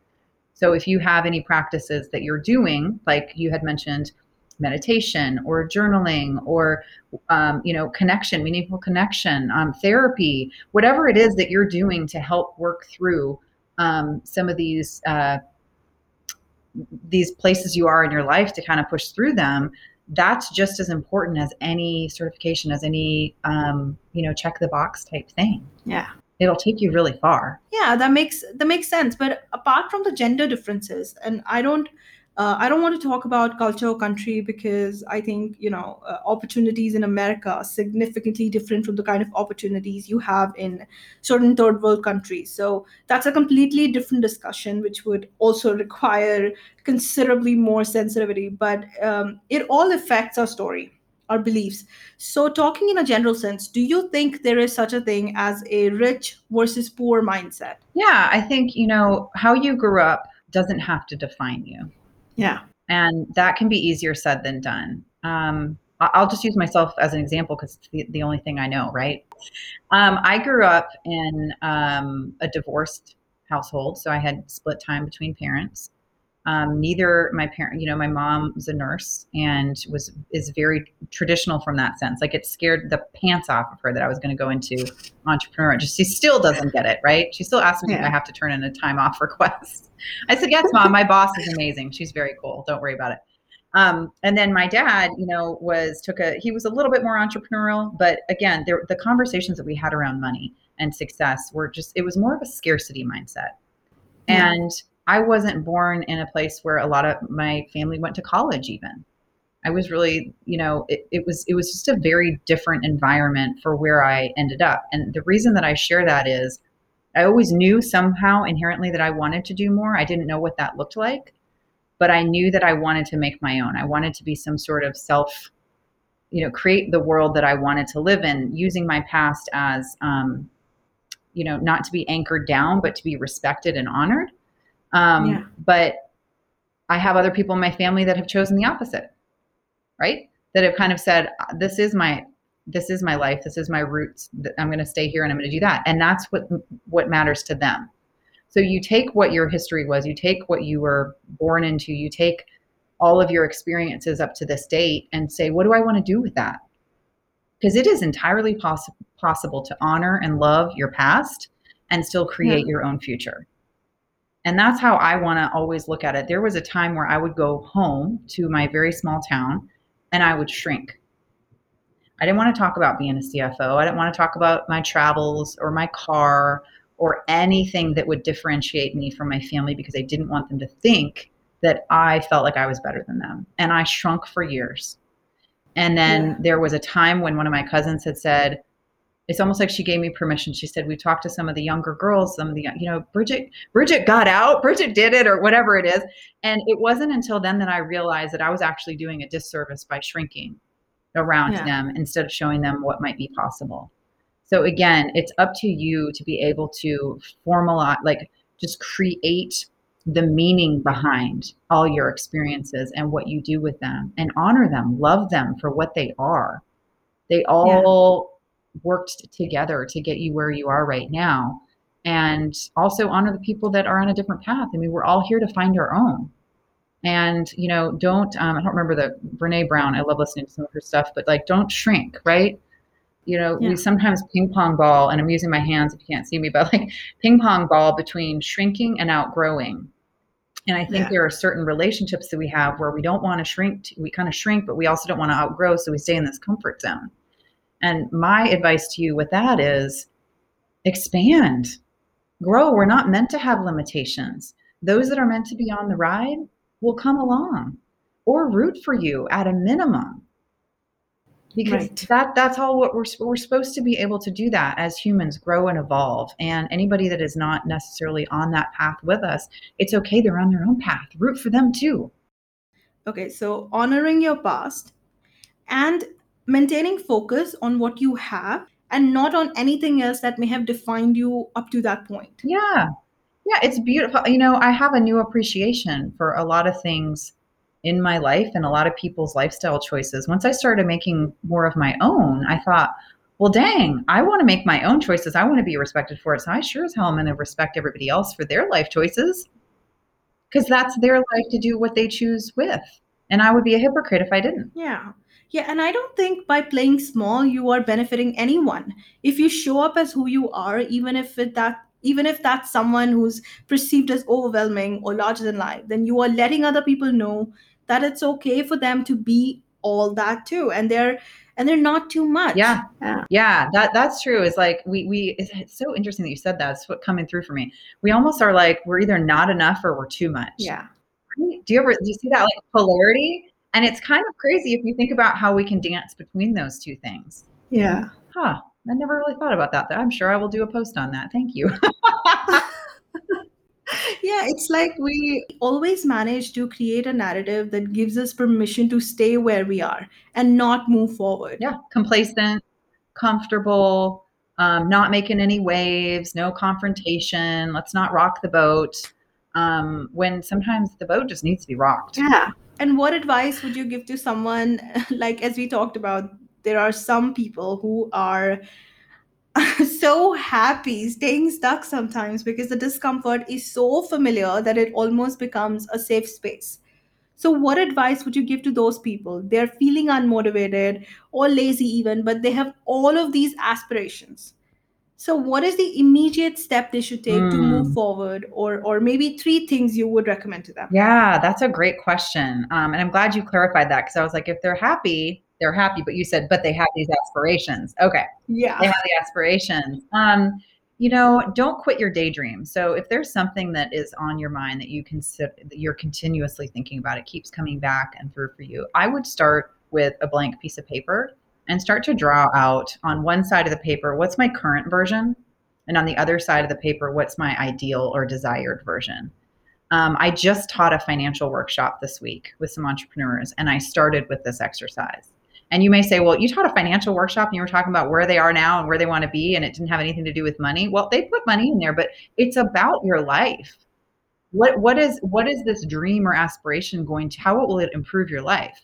So if you have any practices that you're doing, like you had mentioned, meditation or journaling or um, you know connection meaningful connection um, therapy whatever it is that you're doing to help work through um, some of these uh, these places you are in your life to kind of push through them that's just as important as any certification as any um, you know check the box type thing. Yeah. It'll take you really far. Yeah that makes that makes sense but apart from the gender differences and i don't uh, I don't want to talk about culture or country because I think you know uh, opportunities in America are significantly different from the kind of opportunities you have in certain third world countries. So that's a completely different discussion, which would also (laughs) require considerably more sensitivity. But um, it all affects our story, our beliefs. So talking in a general sense, do you think there is such a thing as a rich versus poor mindset? Yeah, I think you know how you grew up doesn't have to define you yeah. And that can be easier said than done. Um, I'll just use myself as an example because it's the, the only thing I know, right? Um, I grew up in um, a divorced household, so I had split time between parents. Um, neither my parent, you know, my mom was a nurse and was is very traditional from that sense. Like it scared the pants off of her that I was going to go into entrepreneur. Just she still doesn't get it, right? She still asks me yeah. if I have to turn in a time off (laughs) request. I said, "Yes, mom. My boss is amazing. She's very cool. Don't worry about it." Um, and then my dad, you know, was took a he was a little bit more entrepreneurial, but again, there the conversations that we had around money and success were just it was more of a scarcity mindset, yeah. and I wasn't born in a place where a lot of my family went to college even. I was really, you know, it, it was it was just a very different environment for where I ended up. And the reason that I share that is I always knew somehow inherently that I wanted to do more. I didn't know what that looked like, but I knew that I wanted to make my own. I wanted to be some sort of self, you know, create the world that I wanted to live in using my past as, um, you know, not to be anchored down, but to be respected and honored. Um, yeah. But I have other people in my family that have chosen the opposite, right? That have kind of said, "This is my this is my life. This is my roots. I'm going to stay here and I'm going to do that." And that's what what matters to them. So you take what your history was, you take what you were born into, you take all of your experiences up to this date and say, what do I want to do with that? Because it is entirely poss- possible to honor and love your past and still create yeah. your own future. And that's how I want to always look at it. There was a time where I would go home to my very small town and I would shrink. I didn't want to talk about being a CFO. I didn't want to talk about my travels or my car or anything that would differentiate me from my family because I didn't want them to think that I felt like I was better than them. And I shrunk for years. And then yeah. there was a time when one of my cousins had said, it's almost like she gave me permission. She said, we talked to some of the younger girls, some of the, you know, Bridgette, Bridgette got out, Bridgette did it or whatever it is. And it wasn't until then that I realized that I was actually doing a disservice by shrinking around yeah. them instead of showing them what might be possible. So again, it's up to you to be able to formalize, like just create the meaning behind all your experiences and what you do with them and honor them, love them for what they are. They all yeah. Worked together to get you where you are right now. And also honor the people that are on a different path. I mean, we're all here to find our own. And, you know, don't, um, I don't remember the Brene Brown. I love listening to some of her stuff, but like, don't shrink, right? you know yeah. we sometimes ping pong ball and i'm using my hands if you can't see me but like ping pong ball between shrinking and outgrowing and i think yeah. there are certain relationships that we have where we don't want to shrink to, we kind of shrink but we also don't want to outgrow so we stay in this comfort zone and my advice to you with that is expand. Grow. We're not meant to have limitations. Those that are meant to be on the ride will come along or root for you at a minimum. Because right. that that's all what we're we're supposed to be able to do that as humans grow and evolve. And anybody that is not necessarily on that path with us it's okay. They're on their own path. Root for them too. Okay so honoring your past and maintaining focus on what you have and not on anything else that may have defined you up to that point yeah yeah it's beautiful you know i have a new appreciation for a lot of things in my life and a lot of people's lifestyle choices. Once I started making more of my own, I thought, well, dang, I want to make my own choices. I want to be respected for it. So I sure as hell am going to respect everybody else for their life choices because that's their life to do what they choose with. And I would be a hypocrite if I didn't. Yeah. Yeah, and I don't think by playing small you are benefiting anyone. If you show up as who you are, even if it, that even if that's someone who's perceived as overwhelming or larger than life, then you are letting other people know that it's okay for them to be all that too and they're and they're not too much. Yeah. Yeah, yeah that that's true. It's like we we it's, it's so interesting that you said that. It's what coming through for me. We almost are like we're either not enough or we're too much. Yeah. Do you ever do you see that like polarity and it's kind of crazy if you think about how we can dance between those two things yeah huh i never really thought about that i'm sure i will do a post on that thank you (laughs) yeah, it's like we always manage to create a narrative that gives us permission to stay where we are and not move forward. Yeah, complacent, comfortable, um, not making any waves, no confrontation. Let's not rock the boat. Um, when sometimes the boat just needs to be rocked. Yeah. And what advice would you give to someone, (laughs) like as we talked about, there are some people who are (laughs) so happy staying stuck sometimes because the discomfort is so familiar that it almost becomes a safe space. So, what advice would you give to those people? They're feeling unmotivated or lazy, even, but they have all of these aspirations. So, what is the immediate step they should take mm. to move hmm. forward, or or maybe three things you would recommend to them? Yeah, that's a great question, um, and I'm glad you clarified that because I was like, if they're happy, they're happy, but you said, but they have these aspirations. Okay. Yeah. They have the aspirations. Um, you know, don't quit your daydream. So if there's something that is on your mind that you consider that you're continuously thinking about, it keeps coming back and through for you. I would start with a blank piece of paper and start to draw out on one side of the paper what's my current version, and on the other side of the paper what's my ideal or desired version. Um, I just taught a financial workshop this week with some entrepreneurs, and I started with this exercise. And you may say, well, you taught a financial workshop and you were talking about where they are now and where they want to be, and it didn't have anything to do with money. Well, they put money in there, but it's about your life. What what is what is this dream or aspiration going to how will it improve your life?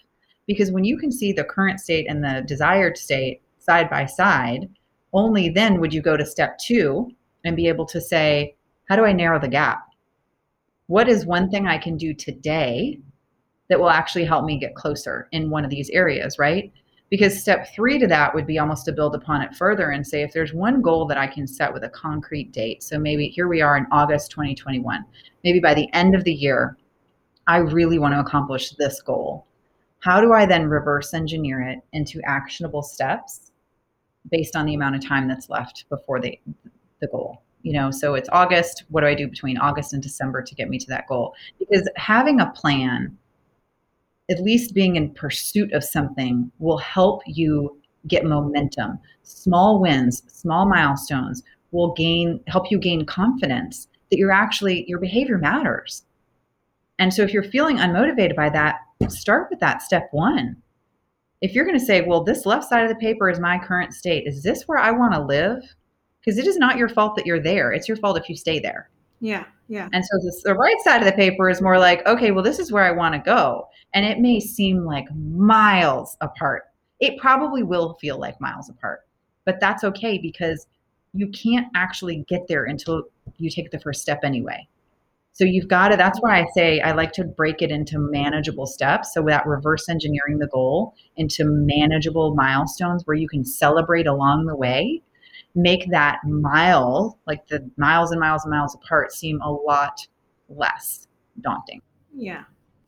Because when you can see the current state and the desired state side by side, only then would you go to step two and be able to say, how do I narrow the gap? What is one thing I can do today that will actually help me get closer in one of these areas, right? Because step three to that would be almost to build upon it further and say, if there's one goal that I can set with a concrete date, so maybe here we are in August 2021, maybe by the end of the year, I really want to accomplish this goal. How do I then reverse engineer it into actionable steps based on the amount of time that's left before the, the goal? You know, so it's August. What do I do between August and December to get me to that goal? Because having a plan at least being in pursuit of something will help you get momentum. Small wins, small milestones will gain help you gain confidence that you're actually your behavior matters. And so if you're feeling unmotivated by that, start with that step 1. If you're going to say, "Well, this left side of the paper is my current state. Is this where I want to live?" Because it is not your fault that you're there. It's your fault if you stay there. Yeah, yeah. And so this, the right side of the paper is more like, okay, well, this is where I want to go. And it may seem like miles apart. It probably will feel like miles apart, but that's okay because you can't actually get there until you take the first step anyway. So you've got to, that's why I say I like to break it into manageable steps. So that reverse engineering the goal into manageable milestones where you can celebrate along the way make that mile, like the miles and miles and miles apart, seem a lot less daunting. Yeah.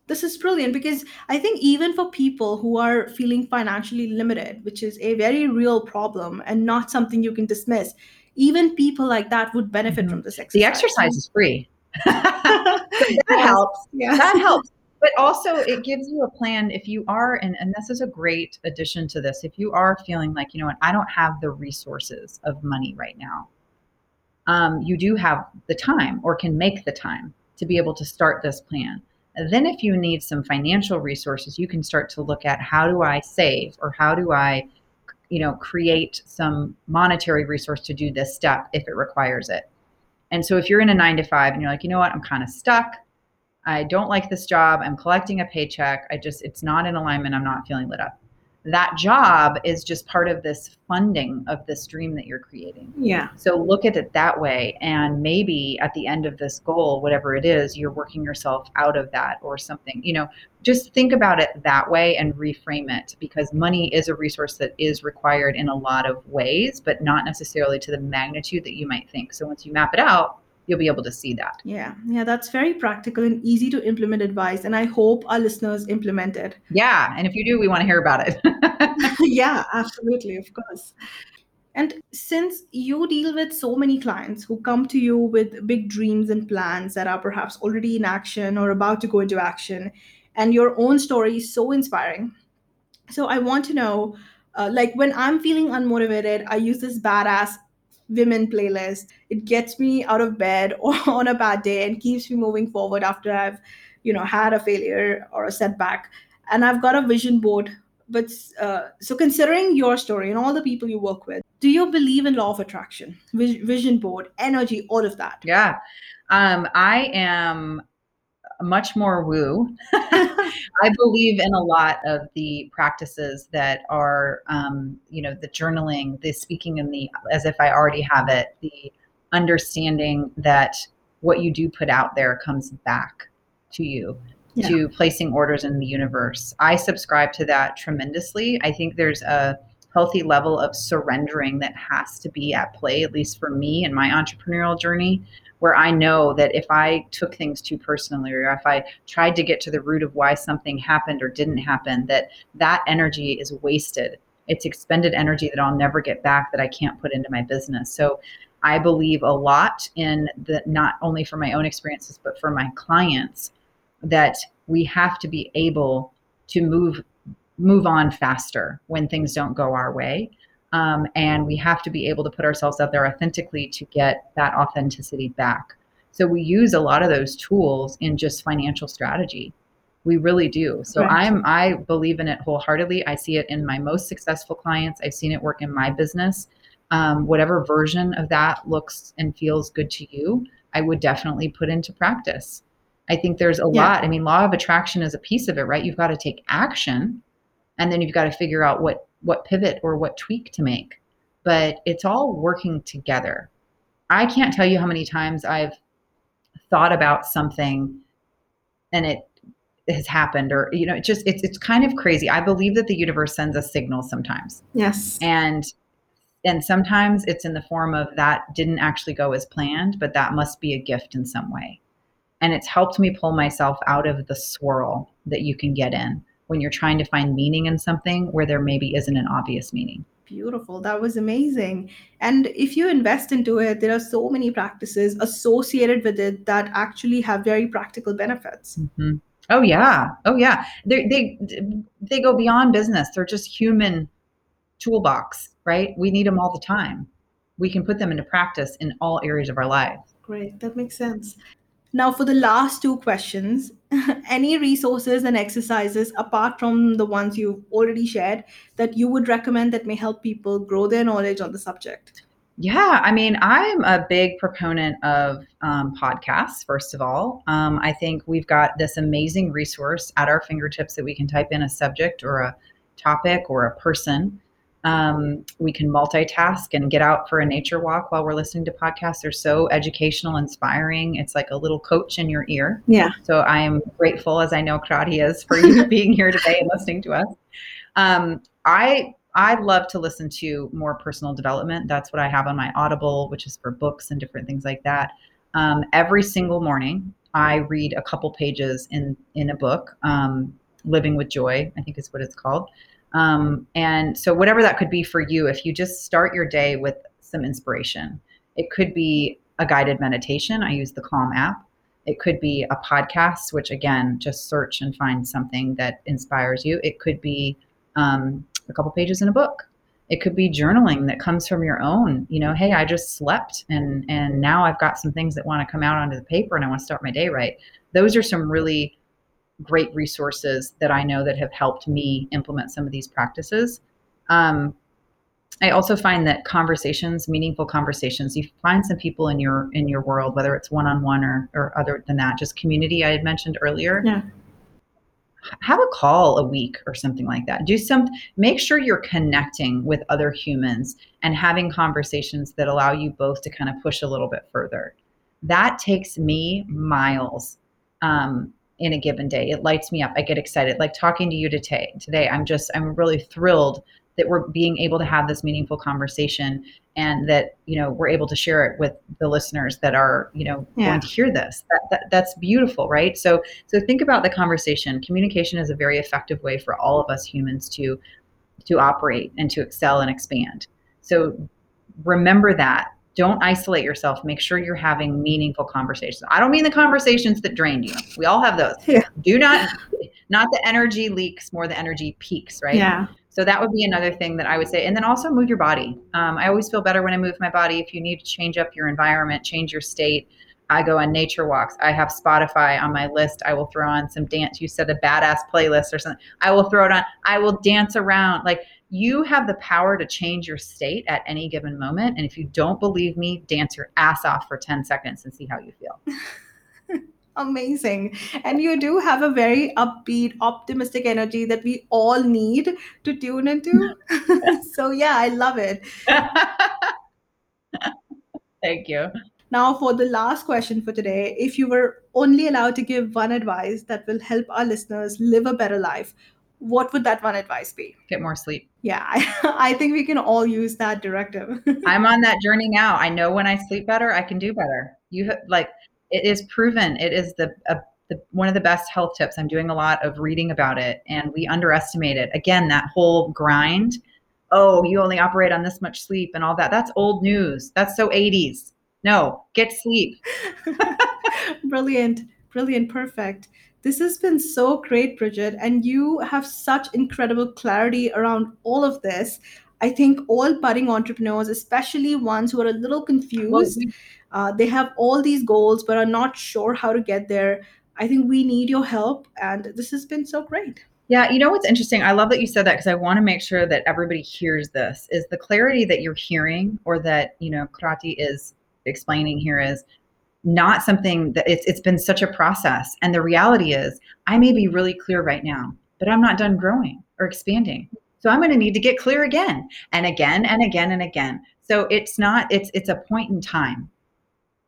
This is brilliant because I think even for people who are feeling financially limited, which is a very real problem and not something you can dismiss, even people like that would benefit mm-hmm. from this exercise. The exercise is free. That helps. Yeah. That (laughs) helps but also it gives you a plan if you are and, and this is a great addition to this if you are feeling like you know what i don't have the resources of money right now um, you do have the time or can make the time to be able to start this plan and then if you need some financial resources you can start to look at how do i save or how do i you know create some monetary resource to do this step if it requires it and so if you're in a nine to five and you're like you know what i'm kind of stuck I don't like this job. I'm collecting a paycheck. I just, it's not in alignment. I'm not feeling lit up. That job is just part of this funding of this dream that you're creating. Yeah. So look at it that way. And maybe at the end of this goal, whatever it is, you're working yourself out of that or something. You know, just think about it that way and reframe it because money is a resource that is required in a lot of ways, but not necessarily to the magnitude that you might think. So once you map it out, you'll be able to see that. Yeah, yeah, that's very practical and easy to implement advice. And I hope our listeners implement it. Yeah, and if you do, we want to hear about it. (laughs) (laughs) yeah, absolutely, of course. And since you deal with so many clients who come to you with big dreams and plans that are perhaps already in action or about to go into action, and your own story is so inspiring. So I want to know uh, like when I'm feeling unmotivated, I use this badass women playlist. It gets me out of bed (laughs) on a bad day and keeps me moving forward after I've, you know, had a failure or a setback. And I've got a vision board. But uh, so, considering your story and all the people you work with, do you believe in law of attraction, vision board, energy, all of that? Yeah, um, I am much more woo. (laughs) I believe in a lot of the practices that are, um, you know, the journaling, the speaking in the as if I already have it, the understanding that what you do put out there comes back to you. Yeah. To placing orders in the universe. I subscribe to that tremendously. I think there's a healthy level of surrendering that has to be at play, at least for me in my entrepreneurial journey, where I know that if I took things too personally or if I tried to get to the root of why something happened or didn't happen, that that energy is wasted. It's expended energy that I'll never get back that I can't put into my business. So I believe a lot in the not only for my own experiences but for my clients that we have to be able to move move on faster when things don't go our way um, and we have to be able to put ourselves out there authentically to get that authenticity back. So we use a lot of those tools in just financial strategy. We really do. So right. I'm I believe in it wholeheartedly. I see it in my most successful clients. I've seen it work in my business. Um, whatever version of that looks and feels good to you, I would definitely put into practice. I think there's a yeah. lot. I mean, law of attraction is a piece of it, right? You've got to take action and then you've got to figure out what what pivot or what tweak to make. But it's all working together. I can't tell you how many times I've thought about something and it has happened or you know it just it's it's kind of crazy. I believe that the universe sends us signals sometimes. Yes. And and sometimes it's in the form of that didn't actually go as planned but that must be a gift in some way. And it's helped me pull myself out of the swirl that you can get in when you're trying to find meaning in something where there maybe isn't an obvious meaning Beautiful. That was amazing. And if you invest into it, there are so many practices associated with it that actually have very practical benefits. Mm-hmm. Oh yeah. Oh yeah. They they they go beyond business. They're just human toolbox, right? We need them all the time. We can put them into practice in all areas of our life. Great. That makes sense. Now, for the last two questions, (laughs) any resources and exercises apart from the ones you've already shared that you would recommend that may help people grow their knowledge on the subject? Yeah, I mean, I'm a big proponent of um, podcasts, first of all. Um, I think we've got this amazing resource at our fingertips that we can type in a subject or a topic or a person um, we can multitask and get out for a nature walk while we're listening to podcasts. They're so educational, inspiring. It's like a little coach in your ear. Yeah. So I am grateful, as I know Claudia is, for you (laughs) being here today and listening to us. Um, I I love to listen to more personal development. That's what I have on my Audible, which is for books and different things like that. Um, every single morning, I read a couple pages in in a book. Um, Living with Joy, I think is what it's called. Um, and so, whatever that could be for you, if you just start your day with some inspiration, it could be a guided meditation. I use the Calm app. It could be a podcast, which again, just search and find something that inspires you. It could be um, a couple pages in a book. It could be journaling that comes from your own, you know, hey, I just slept and and now I've got some things that want to come out onto the paper and I want to start my day right. Those are some really great resources that I know that have helped me implement some of these practices. Um, I also find that conversations, meaningful conversations, you find some people in your in your world, whether it's one on one or or other than that, just community I had mentioned earlier. Yeah. Have a call a week or something like that. Do some make sure you're connecting with other humans and having conversations that allow you both to kind of push a little bit further. That takes me miles. Um, in a given day. It lights me up. I get excited. Like talking to you today. Today, I'm just I'm really thrilled that we're being able to have this meaningful conversation and that you know we're able to share it with the listeners that are you know yeah. going to hear this that, that, that's beautiful right so so think about the conversation communication is a very effective way for all of us humans to to operate and to excel and expand so remember that don't isolate yourself. Make sure you're having meaningful conversations. I don't mean the conversations that drain you. We all have those. Yeah. Do not, not the energy leaks, more the energy peaks, right? Yeah. So that would be another thing that I would say. And then also move your body. Um, I always feel better when I move my body. If you need to change up your environment, change your state, I go on nature walks. I have Spotify on my list. I will throw on some dance. You said a badass playlist or something. I will throw it on. I will dance around. Like you have the power to change your state at any given moment. And if you don't believe me, dance your ass off for 10 seconds and see how you feel. (laughs) Amazing. And you do have a very upbeat, optimistic energy that we all need to tune into. (laughs) so, yeah, I love it. (laughs) Thank you. Now, for the last question for today, if you were only allowed to give one advice that will help our listeners live a better life, what would that one advice be? Get more sleep. Yeah, (laughs) I, I think we can all use that directive. (laughs) I'm on that journey now. I know when I sleep better, I can do better. You have, like it is proven. It is the, a, the one of the best health tips. I'm doing a lot of reading about it, and we underestimate it. Again, that whole grind. Oh, you only operate on this much sleep and all that. That's old news. That's so 80s. No, get sleep. (laughs) brilliant, brilliant, perfect. This has been so great, Bridgette, and you have such incredible clarity around all of this. I think all budding entrepreneurs, especially ones who are a little confused, uh, they have all these goals but are not sure how to get there. I think we need your help, and this has been so great. Yeah, you know what's interesting? I love that you said that because I want to make sure that everybody hears this. Is the clarity that you're hearing, or that you know, Krati is explaining here, is not something that it's it's been such a process. And the reality is i may be really clear right now but i'm not done growing or expanding. So i'm going to need to get clear again and again and again and again. So it's not it's it's a point in time.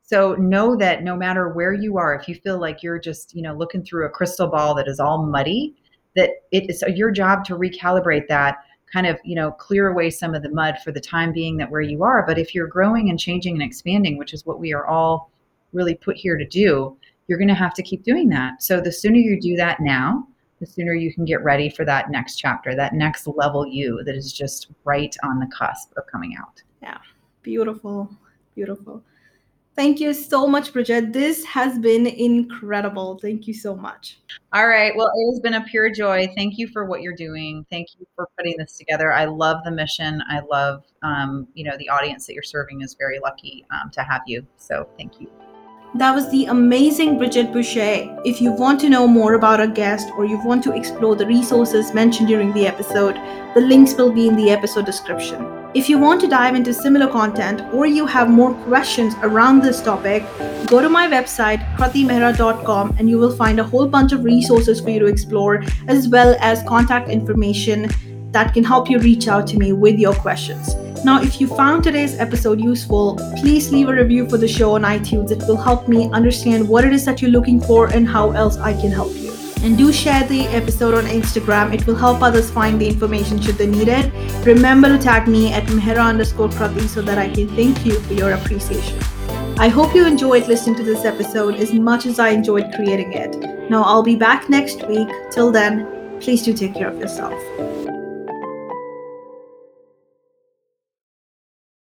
So know that no matter where you are, if you feel like you're just, you know, looking through a crystal ball that is all muddy, that it is your job to recalibrate that, kind of, you know, clear away some of the mud for the time being that where you are. But if you're growing and changing and expanding, which is what we are all really put here to do, you're going to have to keep doing that. So the sooner you do that now, the sooner you can get ready for that next chapter, that next level you that is just right on the cusp of coming out. Yeah. Beautiful. Beautiful. Thank you so much, Bridgette. This has been incredible. Thank you so much. All right. Well, it has been a pure joy. Thank you for what you're doing. Thank you for putting this together. I love the mission. I love, um, you know, the audience that you're serving is very lucky um, to have you. So thank you. That was the amazing Bridgette Boucha. If you want to know more about our guest or you want to explore the resources mentioned during the episode, the links will be in the episode description. If you want to dive into similar content or you have more questions around this topic, go to my website kratimehra.com and you will find a whole bunch of resources for you to explore as well as contact information that can help you reach out to me with your questions. Now, if you found today's episode useful, please leave a review for the show on iTunes. It will help me understand what it is that you're looking for and how else I can help you. And do share the episode on Instagram. It will help others find the information should they need it. Remember to tag me at mehra underscore krati so that I can thank you for your appreciation. I hope you enjoyed listening to this episode as much as I enjoyed creating it. Now, I'll be back next week. Till then, please do take care of yourself.